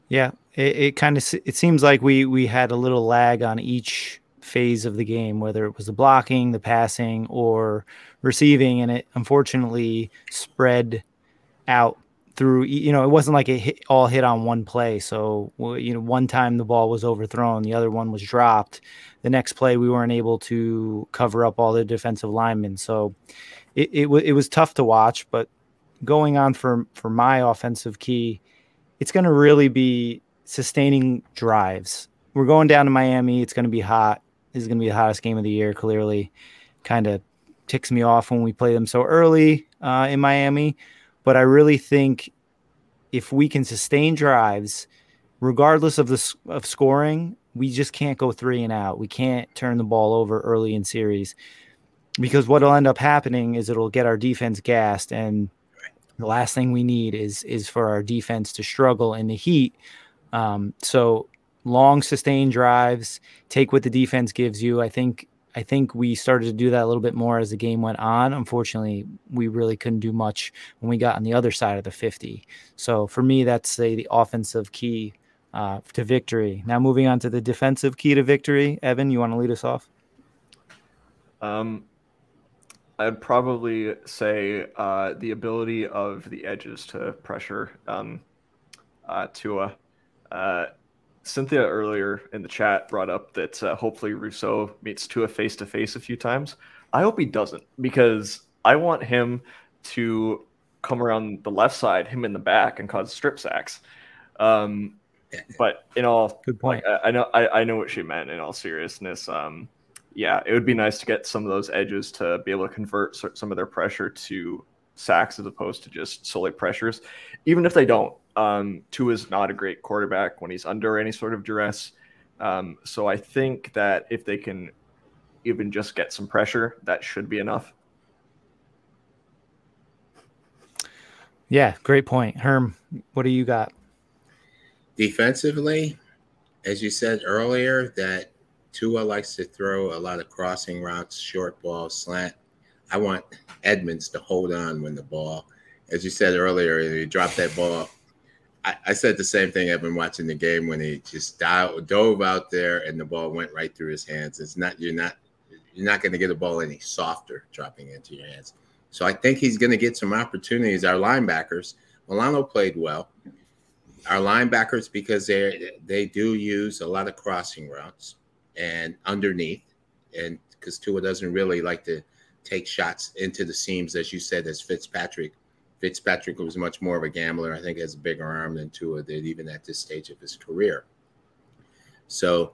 Yeah, it, it kind of it seems like we we had a little lag on each phase of the game, whether it was the blocking, the passing, or receiving, and it unfortunately spread out through. You know, it wasn't like it hit, all hit on one play. So you know, one time the ball was overthrown, the other one was dropped. The next play, we weren't able to cover up all the defensive linemen. So it it, w- it was tough to watch, but going on for for my offensive key it's going to really be sustaining drives. We're going down to Miami. It's going to be hot. Is going to be the hottest game of the year, clearly. Kind of ticks me off when we play them so early uh, in Miami. But I really think if we can sustain drives, regardless of the of scoring, we just can't go three and out. We can't turn the ball over early in series because what'll end up happening is it'll get our defense gassed and the last thing we need is is for our defense to struggle in the heat. Um, so long sustained drives, take what the defense gives you. I think I think we started to do that a little bit more as the game went on. Unfortunately, we really couldn't do much when we got on the other side of the 50. So for me, that's the, the offensive key uh, to victory. Now moving on to the defensive key to victory. Evan, you want to lead us off? Um, I'd probably say uh, the ability of the edges to pressure um, uh, Tua. Uh, Cynthia earlier in the chat brought up that uh, hopefully Rousseau meets Tua face to face a few times. I hope he doesn't because I want him to come around the left side, him in the back, and cause strip sacks. Um, but in all, good point. Like, I, I, know I, I, know what she meant. In all seriousness, um, yeah, it would be nice to get some of those edges to be able to convert some of their pressure to sacks as opposed to just solely pressures. Even if they don't, um, Tua is not a great quarterback when he's under any sort of duress. Um, so I think that if they can even just get some pressure, that should be enough. Yeah, great point. Herm, what do you got? Defensively, as you said earlier, that Tua likes to throw a lot of crossing routes, short ball, slant. I want Edmunds to hold on when the ball, as you said earlier, he dropped that ball. I, I said the same thing. I've been watching the game when he just dive, dove out there and the ball went right through his hands. It's not you're not you're not going to get a ball any softer dropping into your hands. So I think he's going to get some opportunities. Our linebackers, Milano played well. Our linebackers, because they they do use a lot of crossing routes and underneath, and because Tua doesn't really like to take shots into the seams, as you said, as Fitzpatrick. Fitzpatrick was much more of a gambler. I think has a bigger arm than Tua did, even at this stage of his career. So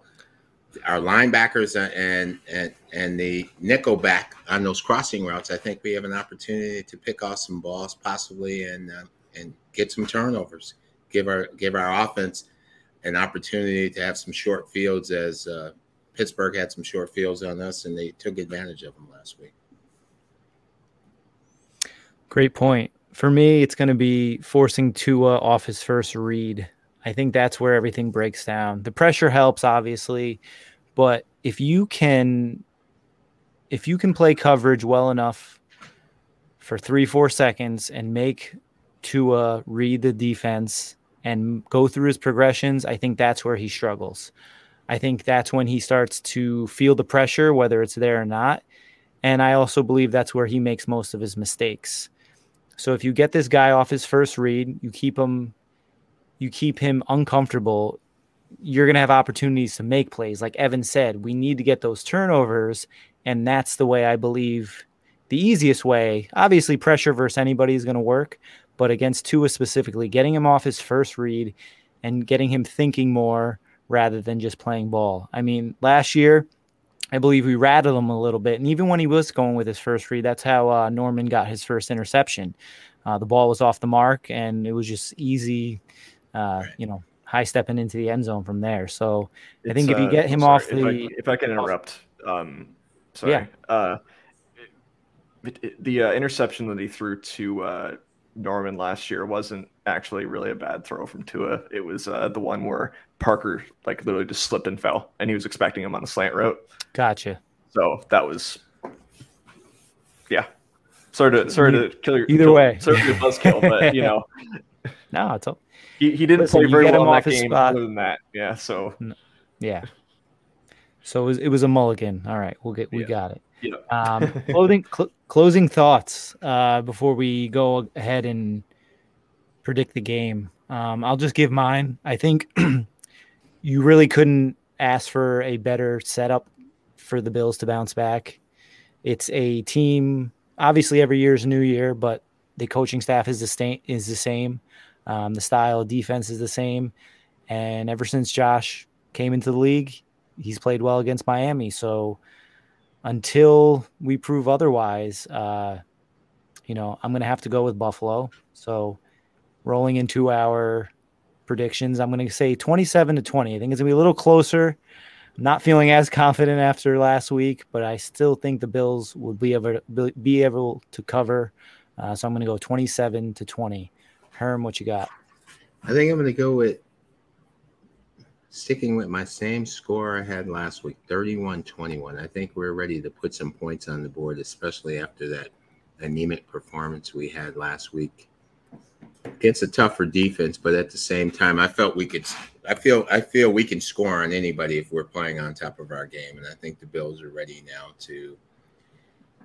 our linebackers and and and the nickel back on those crossing routes, I think we have an opportunity to pick off some balls possibly and uh, and get some turnovers. Give our give our offense an opportunity to have some short fields as uh, Pittsburgh had some short fields on us and they took advantage of them last week. Great point. For me, it's going to be forcing Tua off his first read. I think that's where everything breaks down. The pressure helps, obviously, but if you can, if you can play coverage well enough for three, four seconds and make Tua read the defense and go through his progressions, I think that's where he struggles. I think that's when he starts to feel the pressure, whether it's there or not. And I also believe that's where he makes most of his mistakes. So if you get this guy off his first read, you keep him you keep him uncomfortable, you're going to have opportunities to make plays. Like Evan said, we need to get those turnovers and that's the way I believe the easiest way. Obviously pressure versus anybody is going to work, but against Tua specifically, getting him off his first read and getting him thinking more rather than just playing ball. I mean, last year I believe we rattled him a little bit. And even when he was going with his first read, that's how uh, Norman got his first interception. Uh, the ball was off the mark, and it was just easy, uh, you know, high stepping into the end zone from there. So I think if you uh, get him sorry, off the, if I, if I can interrupt, um, sorry, yeah. Uh, it, it, the uh, interception that he threw to Norman last year wasn't actually really a bad throw from Tua. It was uh, the one where Parker like literally just slipped and fell, and he was expecting him on a slant route. Gotcha. So that was, yeah. Sorry to sorry to kill your either kill, way. Sorry your buzzkill, but you know, no, it's all. He, he didn't Listen, play very well in that game. Spot. Other than that, yeah. So yeah. So it was, it was a mulligan. All right, we'll get we yeah. got it. Yeah. Um, clothing, cl- closing thoughts uh, before we go ahead and predict the game. Um, I'll just give mine. I think you really couldn't ask for a better setup for the Bills to bounce back. It's a team. Obviously, every year is a new year, but the coaching staff is the same. Is the same. Um, the style of defense is the same, and ever since Josh came into the league, he's played well against Miami. So until we prove otherwise, uh, you know, I'm going to have to go with Buffalo. So rolling into our predictions, I'm going to say 27 to 20. I think it's going to be a little closer. I'm not feeling as confident after last week, but I still think the Bills will be able to, be able to cover. Uh, so I'm going to go 27 to 20. Herm, what you got? I think I'm going to go with sticking with my same score I had last week 31 21. I think we're ready to put some points on the board, especially after that anemic performance we had last week. Against a tougher defense, but at the same time, I felt we could. I feel. I feel we can score on anybody if we're playing on top of our game, and I think the Bills are ready now to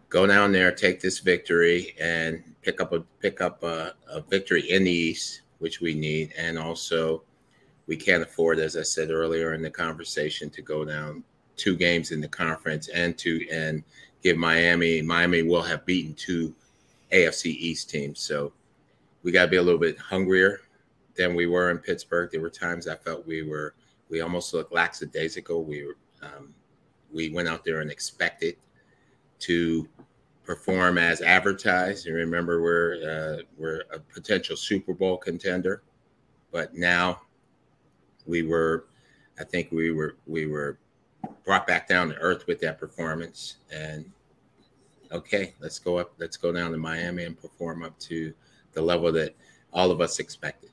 go down there, take this victory, and pick up a pick up a, a victory in the East, which we need, and also we can't afford, as I said earlier in the conversation, to go down two games in the conference and to and give Miami. Miami will have beaten two AFC East teams, so we got to be a little bit hungrier than we were in Pittsburgh. There were times I felt we were we almost looked lackadaisical. We um, we went out there and expected to perform as advertised. And remember we're uh, we're a potential Super Bowl contender, but now we were, I think we were we were brought back down to earth with that performance. And okay, let's go up, let's go down to Miami and perform up to the level that all of us expected.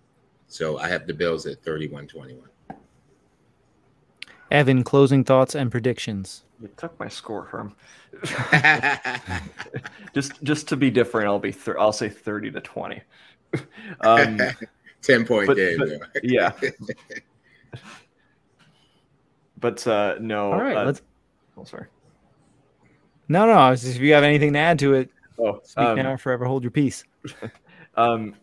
So I have the Bills at 31 21. Evan, closing thoughts and predictions. You took my score, Herm. just just to be different, I'll be thir- I'll say thirty to twenty. um, Ten point but, game. But, yeah. but uh, no. All right. Uh, let's. Oh, sorry. No, no. Just, if you have anything to add to it, oh, speak um, now, forever hold your peace. um,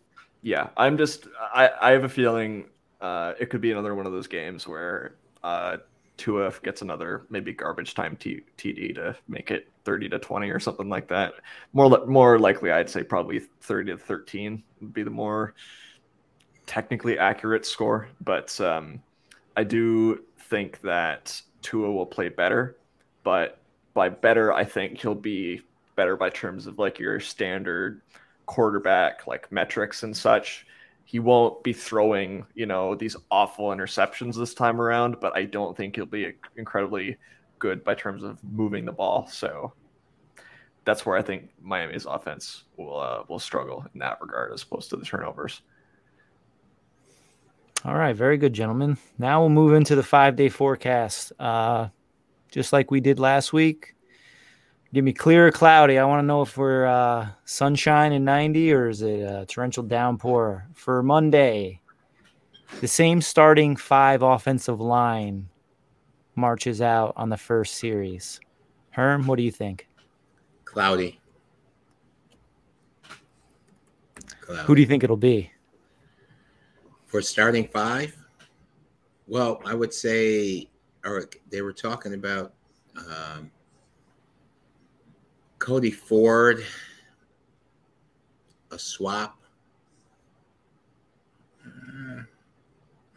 yeah, I'm just. I I have a feeling uh, it could be another one of those games where uh, Tua gets another maybe garbage time t- TD to make it 30 to 20 or something like that. More more likely, I'd say probably 30 to 13 would be the more technically accurate score. But um, I do think that Tua will play better. But by better, I think he'll be better by terms of like your standard quarterback like metrics and such he won't be throwing, you know, these awful interceptions this time around, but I don't think he'll be incredibly good by terms of moving the ball. So that's where I think Miami's offense will uh, will struggle in that regard as opposed to the turnovers. All right, very good, gentlemen. Now we'll move into the five day forecast. Uh, just like we did last week, Give me clear or cloudy. I want to know if we're uh, sunshine and 90 or is it a torrential downpour for Monday. The same starting five offensive line marches out on the first series. Herm, what do you think? Cloudy. Cloudy. Who do you think it'll be? For starting five? Well, I would say, or they were talking about um, Cody Ford, a swap. Uh,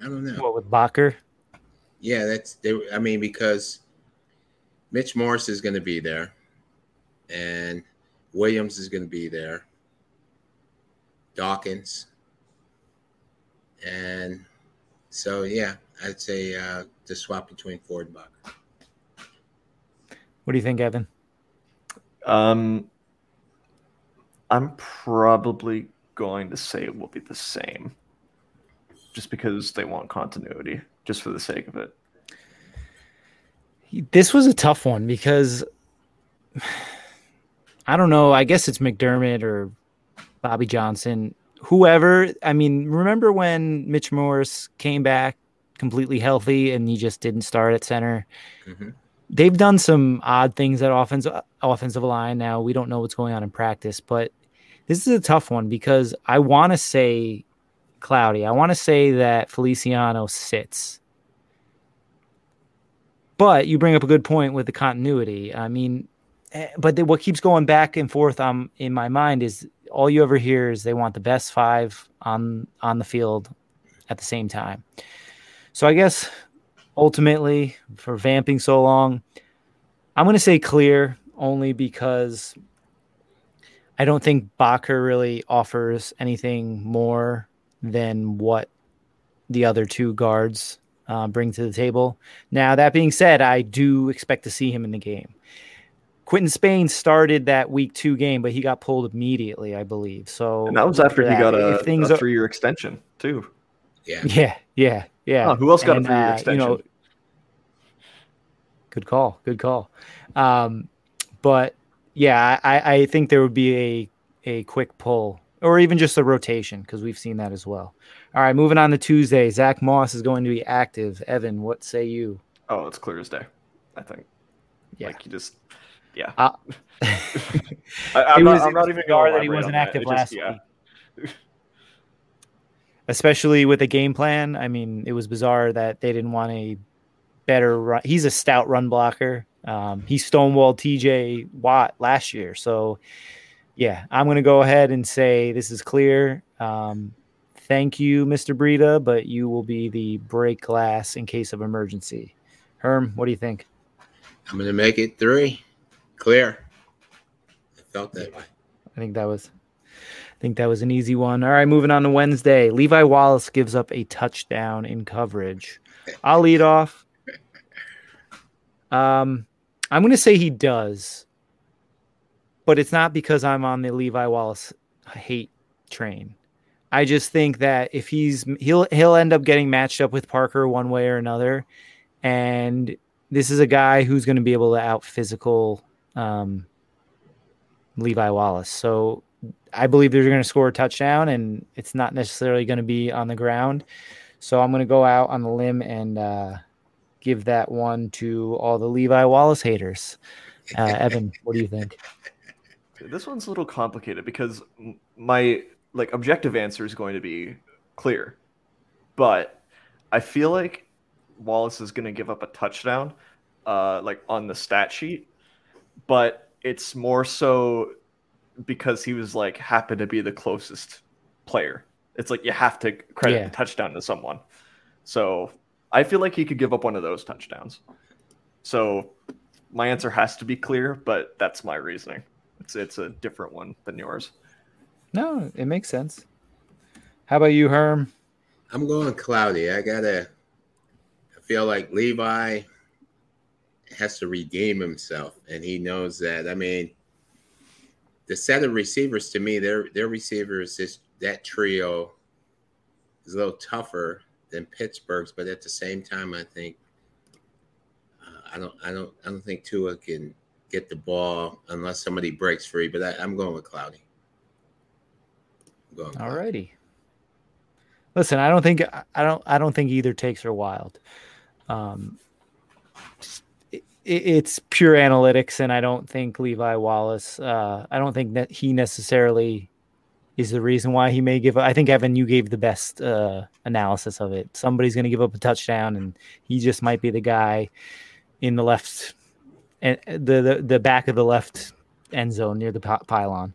I don't know. What with Boettger? Yeah, that's they. I mean, because Mitch Morse is going to be there, and Williams is going to be there. Dawkins, and so yeah, I'd say uh, the swap between Ford and Boettger. What do you think, Evan? Um, I'm probably going to say it will be the same, just because they want continuity, just for the sake of it. This was a tough one because I don't know. I guess it's McDermott or Bobby Johnson, whoever. I mean, remember when Mitch Morse came back completely healthy and he just didn't start at center? Mm-hmm they've done some odd things at offensive offensive line. Now we don't know what's going on in practice, but this is a tough one because I want to say cloudy. I want to say that Feliciano sits. But you bring up a good point with the continuity. I mean, eh, but what keeps going back and forth um, in my mind is all you ever hear is they want the best five on on the field at the same time. So I guess ultimately for vamping so long. I'm going to say clear only because I don't think Boettger really offers anything more than what the other two guards uh, bring to the table. Now, that being said, I do expect to see him in the game. Quinton Spain started that week two game, but he got pulled immediately, I believe. So and that was after he got a, a three year extension, too. Yeah. Yeah. Yeah. Yeah. Oh, who else got and, a three year uh, extension? You know, Good call. Good call. Um, but yeah, I, I think there would be a a quick pull or even just a rotation because we've seen that as well. All right, moving on to Tuesday. Zach Moss is going to be active. Evan, what say you? Oh, it's clear as day. I think. Yeah. Like you just. Yeah. Uh, I, am not, I'm not even going that he wasn't active last just, yeah. week. Especially with the game plan. I mean, it was bizarre that they didn't want a better run. He's a stout run blocker. Um, he stonewalled TJ Watt last year. So, yeah, I'm going to go ahead and say this is clear. Um, thank you, Mr. Breida, but you will be the break glass in case of emergency. Herm, what do you think? I'm going to make it three. Clear. I felt that way. I think that was I think that was an easy one. All right, moving on to Wednesday. Levi Wallace gives up a touchdown in coverage. I'll lead off. Um, I'm going to say he does, but it's not because I'm on the Levi Wallace hate train. I just think that if he's he'll he'll end up getting matched up with Parker one way or another, and this is a guy who's going to be able to out physical um, Levi Wallace. So I believe they're going to score a touchdown, and it's not necessarily going to be on the ground. So I'm going to go out on the limb and uh, give that one to all the Levi Wallace haters. Uh, Evan, what do you think? This one's a little complicated because my like objective answer is going to be clear, but I feel like Wallace is going to give up a touchdown, uh, like on the stat sheet, but it's more so because he was like happened to be the closest player. It's like you have to credit yeah. the touchdown to someone. So I feel like he could give up one of those touchdowns. So my answer has to be clear, but that's my reasoning. It's it's a different one than yours. No, it makes sense. How about you, Herm? I'm going cloudy. I gotta. I feel like Levi has to redeem himself, and he knows that. I mean, the set of receivers to me, their their receivers, this that trio is a little tougher than Pittsburgh's, but at the same time, I think uh, I don't I don't I don't think Tua can get the ball unless somebody breaks free. But I, am going with Cloudy. All righty. Listen, I don't think I don't I don't think either takes are wild. Um, it's pure analytics, and I don't think Levi Wallace. Uh, I don't think that he necessarily is the reason why he may give. Up. I think Evan, you gave the best uh, analysis of it. Somebody's going to give up a touchdown, and he just might be the guy in the left and the, the the back of the left end zone near the pylon.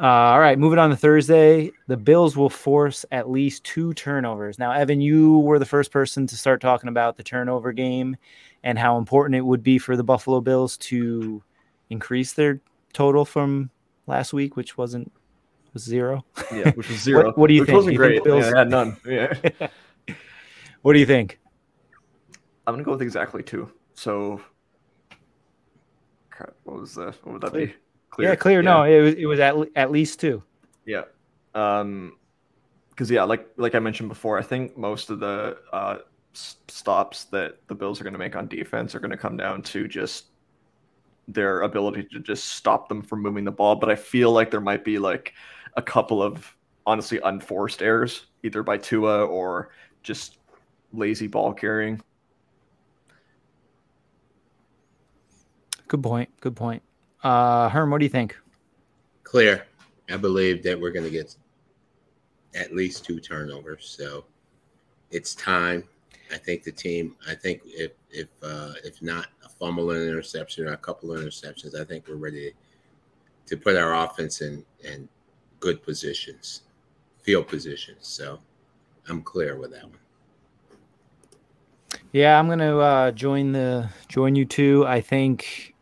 Uh, all right, moving on to Thursday. The Bills will force at least two turnovers. Now, Evan, you were the first person to start talking about the turnover game and how important it would be for the Buffalo Bills to increase their total from last week, which wasn't was zero. Yeah, which was zero. what, what, do you which think? Wasn't you great. Think Bills... Yeah, I had none. Yeah. what do you think? I'm gonna go with exactly two. So, what was that? What would that clear. be? Clear. Yeah, clear. Yeah. No, it was it was at at least two. Yeah. Um, because yeah, like like I mentioned before, I think most of the uh stops that the Bills are going to make on defense are going to come down to just their ability to just stop them from moving the ball. But I feel like there might be like a couple of honestly unforced errors, either by Tua or just lazy ball carrying. Good point. Good point. Uh, Herm, what do you think? Clear. I believe that we're going to get at least two turnovers. So it's time I think the team. I think if if uh, if not a fumble and interception or a couple of interceptions, I think we're ready to put our offense in in good positions, field positions. So I'm clear with that one. Yeah, I'm gonna uh, join the join you too. I think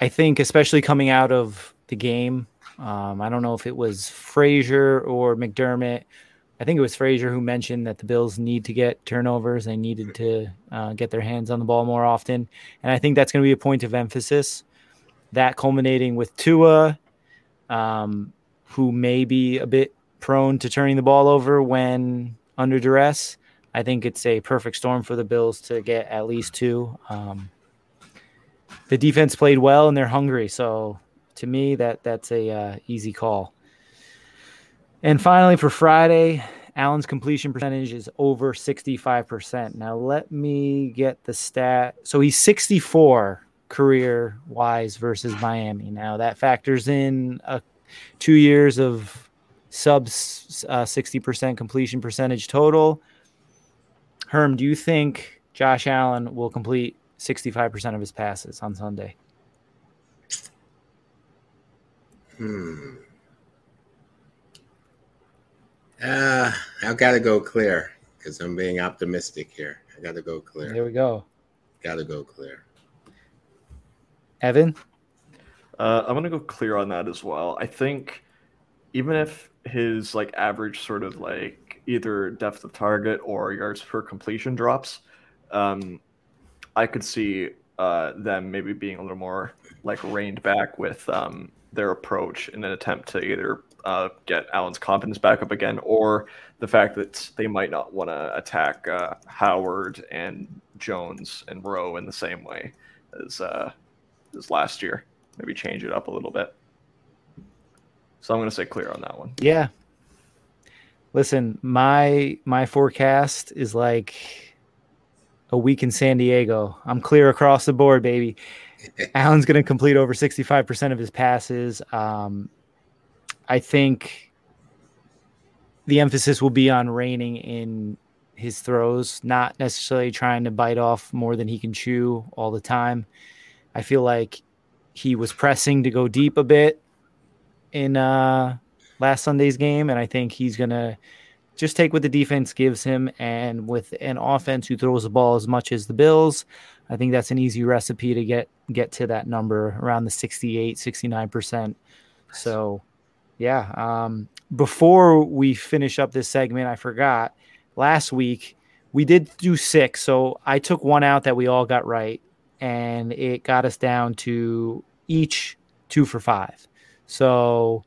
I think especially coming out of the game, um, I don't know if it was Frazier or McDermott I think it was Frazier who mentioned that the Bills need to get turnovers. They needed to uh, get their hands on the ball more often. And I think that's going to be a point of emphasis. That culminating with Tua, um, who may be a bit prone to turning the ball over when under duress. I think it's a perfect storm for the Bills to get at least two. Um, the defense played well and they're hungry. So to me, that that's a uh, easy call. And finally, for Friday, Allen's completion percentage is over 65%. Now, let me get the stat. So he's 64 career wise versus Miami. Now, that factors in a, two years of sub uh, 60% completion percentage total. Herm, do you think Josh Allen will complete 65% of his passes on Sunday? Hmm. Uh, I've gotta go clear because I'm being optimistic here. I gotta go clear. There we go. Gotta go clear. Evan? Uh, I'm gonna go clear on that as well. I think even if his like average sort of like either depth of target or yards per completion drops, um, I could see uh, them maybe being a little more like reined back with um, their approach in an attempt to either uh, get Allen's confidence back up again, or the fact that they might not want to attack uh, Howard and Jones and Rowe in the same way as uh, as last year. Maybe change it up a little bit. So I'm going to say clear on that one. Yeah. Listen, my my forecast is like a week in San Diego. I'm clear across the board, baby. Allen's going to complete over 65% of his passes. Um, I think the emphasis will be on reining in his throws, not necessarily trying to bite off more than he can chew all the time. I feel like he was pressing to go deep a bit in uh, last Sunday's game, and I think he's going to just take what the defense gives him. And with an offense who throws the ball as much as the Bills, I think that's an easy recipe to get get to that number around the 68, 69%. So, yeah. Um, before we finish up this segment, I forgot last week we did do six. So I took one out that we all got right, and it got us down to each two for five. So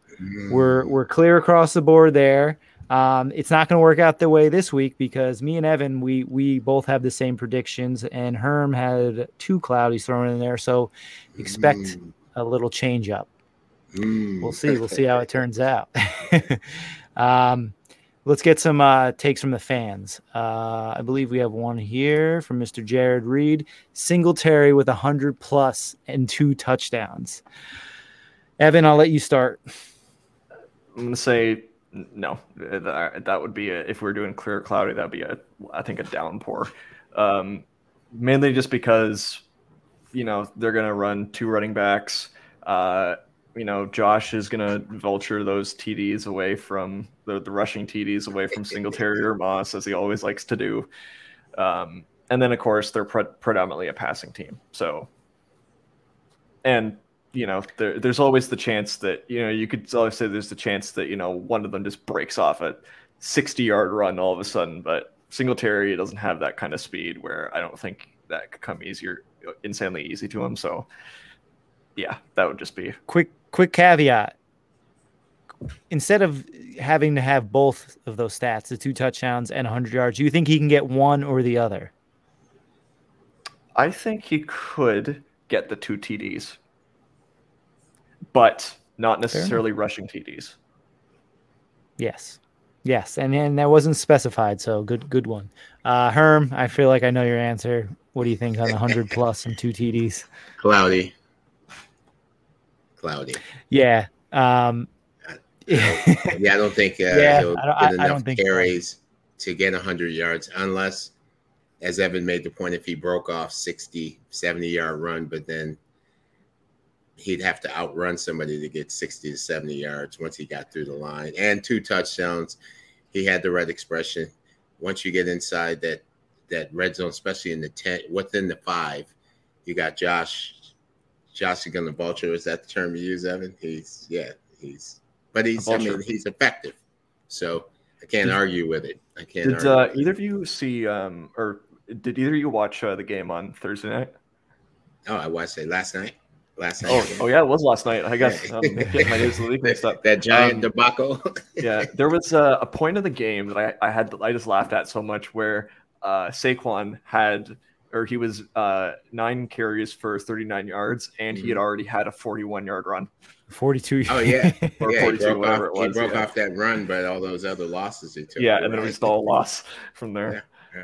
we're we're clear across the board there. Um, it's not going to work out the way this week because me and Evan we we both have the same predictions, and Herm had two cloudies thrown in there, so expect Mm. a little change up. Mm. We'll see. We'll see how it turns out. um, let's get some uh, takes from the fans. Uh, I believe we have one here from Mr. Jared Reed. Singletary with 100 plus and two touchdowns. Evan, I'll let you start. I'm gonna say no. That, that would be a, if we're doing clear cloudy. That'd be a I think a downpour. Um, mainly just because you know they're gonna run two running backs. Uh, you know Josh is gonna vulture those TDs away from the, the rushing TDs away from Singletary or Moss as he always likes to do. Um, and then of course they're pre- predominantly a passing team. So and you know, there, there's always the chance that you know you could always say there's the chance that you know one of them just breaks off a 60 yard run all of a sudden, but Singletary doesn't have that kind of speed where I don't think that could come easier, insanely easy to him. So, yeah, that would just be Quick, quick caveat. Instead of having to have both of those stats, the two touchdowns and 100 yards, do you think he can get one or the other? I think he could get the two TDs, but not necessarily rushing TDs. Yes. Yes, and and that wasn't specified, so good good one. Uh Herm, I feel like I know your answer. What do you think on the 100 plus and two TDs? Cloudy. Cloudy. Yeah. Um Yeah, I don't think uh, Yeah, he'll I don't- get I- I enough don't think carries to get 100 yards unless, as Evan made the point, if he broke off 60, 70 yard run, but then he'd have to outrun somebody to get 60 to 70 yards once he got through the line and two touchdowns. He had the right expression. Once you get inside that that red zone, especially in the 10, within the five, you got Josh. Josh is to vulture. Is that the term you use, Evan? He's, yeah, he's, but he's, I mean, he's effective. So I can't argue with it. I can't Did argue. uh, with it. either of you see, um, or did either of you watch uh, the game on Thursday night? Oh, I watched it last night. Last night. Oh, oh yeah, it was last night. I guess um, my days of the week mixed up. that giant Um, debacle. yeah, there was a, a point of the game that I, I had I just laughed at so much where uh, Saquon had or he was uh, nine carries for 39 yards and he had Mhm. already had a 41 yard run. 42. Oh yeah, Or yeah. He 42, broke, whatever off, it was, he broke yeah. off that run, but all those other losses he took. yeah, you're and then it was all loss from there. Yeah,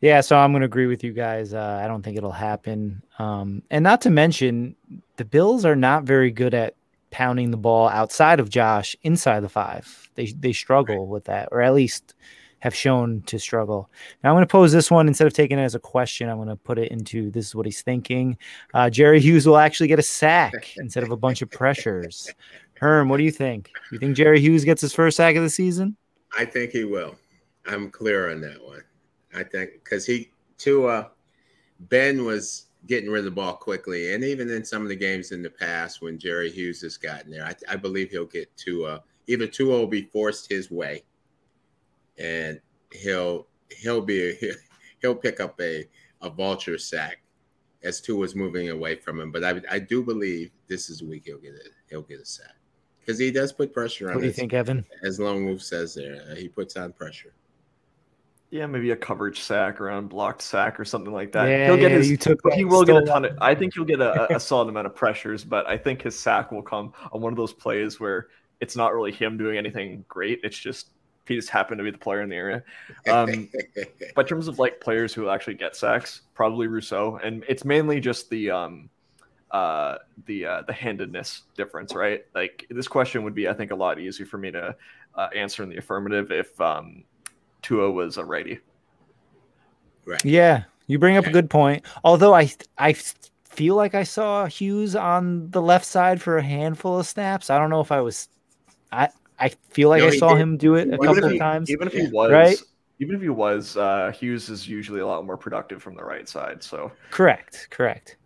Yeah. so I'm going to agree with you guys. Uh, I don't think it'll happen. Um, and not to mention, the Bills are not very good at pounding the ball outside of Josh inside the five. They they struggle with that, or at least have shown to struggle. Now I'm going to pose this one instead of taking it as a question. I'm going to put it into this is what he's thinking. Uh, Jerry Hughes will actually get a sack instead of a bunch of pressures. Herm, what do you think? You think Jerry Hughes gets his first sack of the season? I think he will. I'm clear on that one. I think because he to uh Ben was getting rid of the ball quickly. And even in some of the games in the past when Jerry Hughes has gotten there, I, I believe he'll get Tua. Either Tua will be forced his way, and he'll he'll be he'll pick up a a vulture sack as Tua's moving away from him. But I I do believe this is the week he'll get it. He'll get a sack because he does put pressure on. What do you think, Evan? As Lone Wolf says there, uh, he puts on pressure. Yeah, maybe a coverage sack or unblocked sack or something like that. Yeah, he'll get yeah, his, you took he will get a ton of. I think he'll get a, a solid amount of pressures, but I think his sack will come on one of those plays where it's not really him doing anything great. It's just he just happened to be the player in the area. Um, but in terms of like players who actually get sacks, probably Rousseau, and it's mainly just the um, uh, the uh, the handedness difference, right? Like this question would be, I think, a lot easier for me to uh, answer in the affirmative if um, Tua was a righty. Right. Yeah, you bring up a good point. Although I I feel like I saw Hughes on the left side for a handful of snaps. I don't know if I was. I I feel like No, I saw did. him do it a couple he, times. even if he was Right? even if he was, uh, Hughes is usually a lot more productive from the right side. So Correct. Correct.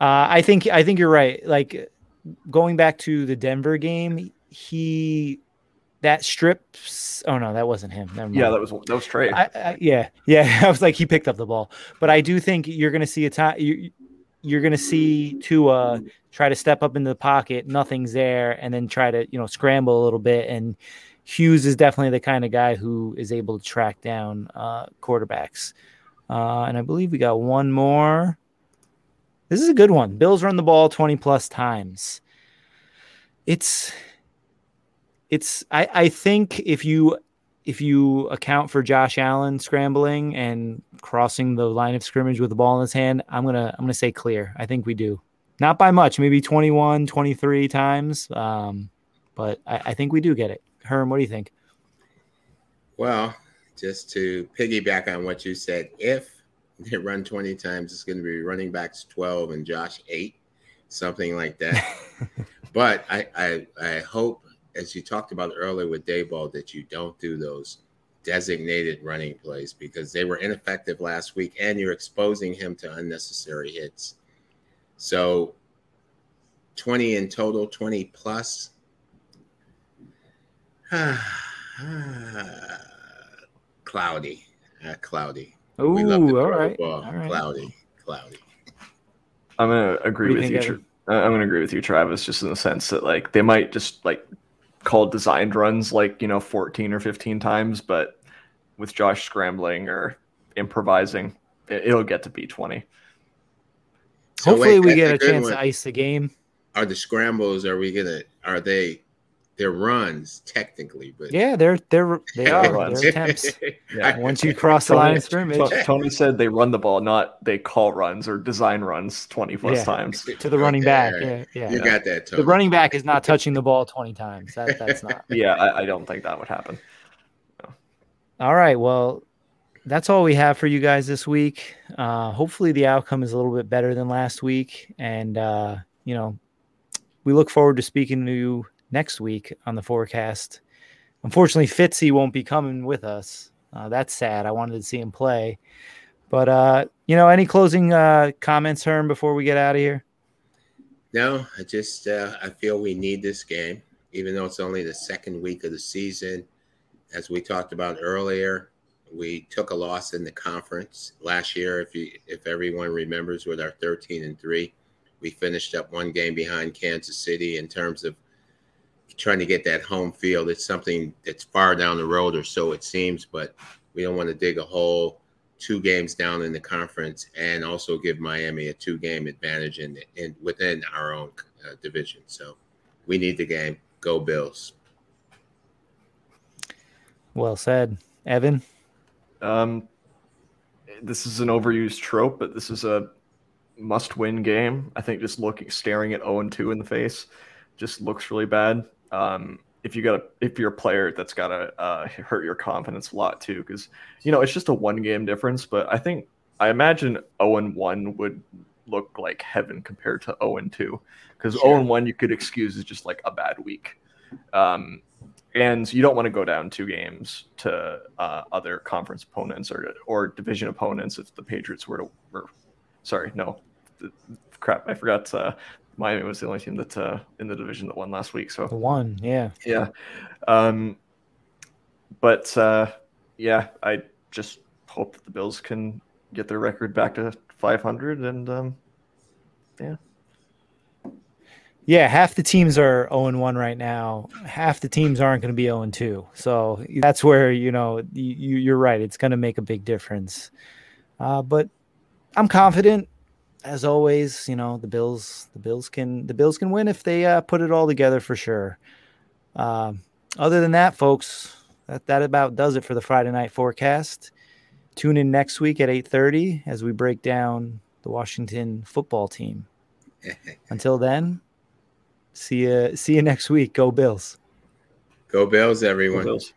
Uh, I think I think you're right. Like going back to the Denver game, he that strips. Oh no, that wasn't him. Never mind. yeah, that was that was Trey. I, I, yeah, yeah. I was like, he picked up the ball, but I do think you're going to see a time. You, you're going to see Tua try to step up into the pocket. Nothing's there, and then try to you know scramble a little bit. And Hughes is definitely the kind of guy who is able to track down uh, quarterbacks. Uh, and I believe we got one more. This is a good one. Bills run the ball 20 plus times. It's it's I, I think if you if you account for Josh Allen scrambling and crossing the line of scrimmage with the ball in his hand, I'm gonna I'm gonna say clear. I think we do. Not by much, maybe 21, 23 times. Um, but I, I think we do get it. Herm, what do you think? Well, just to piggyback on what you said, if they run 20 times, it's going to be running backs 12 and Josh 8, something like that. but I, I, I hope, as you talked about earlier with Daboll, that you don't do those designated running plays because they were ineffective last week and you're exposing him to unnecessary hits. So 20 in total, 20 plus. cloudy. Uh, cloudy. Ooh, We love to all throw the right. ball. All right. Cloudy. Cloudy. I'm gonna agree What with you you. Tra- I'm gonna agree with you, Travis, just in the sense that like they might just like call designed runs like you know 14 or 15 times, but with Josh scrambling or improvising, it, it'll get to be 20. So Hopefully, wait, we get a good chance one. to ice the game. Are the scrambles? Are we gonna? Are they? They're runs technically, but Yeah, they're they're they are runs. they're attempts. Yeah. Once you cross the line of scrimmage Tony said they run the ball, not they call runs or design runs 20 plus Yeah. times. to the running back, Okay. yeah, yeah. You got that, Tony. The running back is not touching the ball 20 times. That, that's not. Yeah, I, I don't think that would happen. All right. Well, that's all we have for you guys this week. Uh, hopefully, the outcome is a little bit better than last week. And, uh, you know, we look forward to speaking to you next week on the forecast. Unfortunately, Fitzy won't be coming with us. Uh, that's sad. I wanted to see him play. But, uh, you know, any closing uh, comments, Herm, before we get out of here? No, I just uh, I feel we need this game, even though it's only the second week of the season. As we talked about earlier, we took a loss in the conference last year. If you if everyone remembers, with our thirteen and three, we finished up one game behind Kansas City in terms of trying to get that home field. It's something that's far down the road, or so it seems, but we don't want to dig a hole two games down in the conference and also give Miami a two game advantage in, in within our own uh, division. So we need the game. Go Bills. Well said. Evan? Um, this is an overused trope, but this is a must-win game. I think just looking, staring at 0 and 2 in the face, just looks really bad. Um, if you got a, if you're a player that's got to uh, hurt your confidence a lot too, because you know it's just a one-game difference. But I think I imagine 0 and 1 would look like heaven compared to 0 and 2, because Sure. 0 and 1 you could excuse is just like a bad week. Um, and you don't want to go down two games to uh, other conference opponents or or division opponents if the Patriots were to were sorry, no, crap, I forgot. Uh, Miami was the only team that uh, in the division that won last week. So one, yeah, yeah. Um, but uh, yeah, I just hope that the Bills can get their record back to 500, and um, yeah. Yeah, half the teams are 0 and 1 right now. Half the teams aren't going to be 0 and 2. So that's where, you know, you, you're right. It's going to make a big difference. Uh, but I'm confident as always, you know, the Bills, the Bills can, the Bills can win if they uh, put it all together for sure. Um, other than that, folks, that, that about does it for the Friday night forecast. Tune in next week at 8:30 as we break down the Washington football team. Until then, see you see you next week. Go Bills. Go Bills, everyone. Go Bills.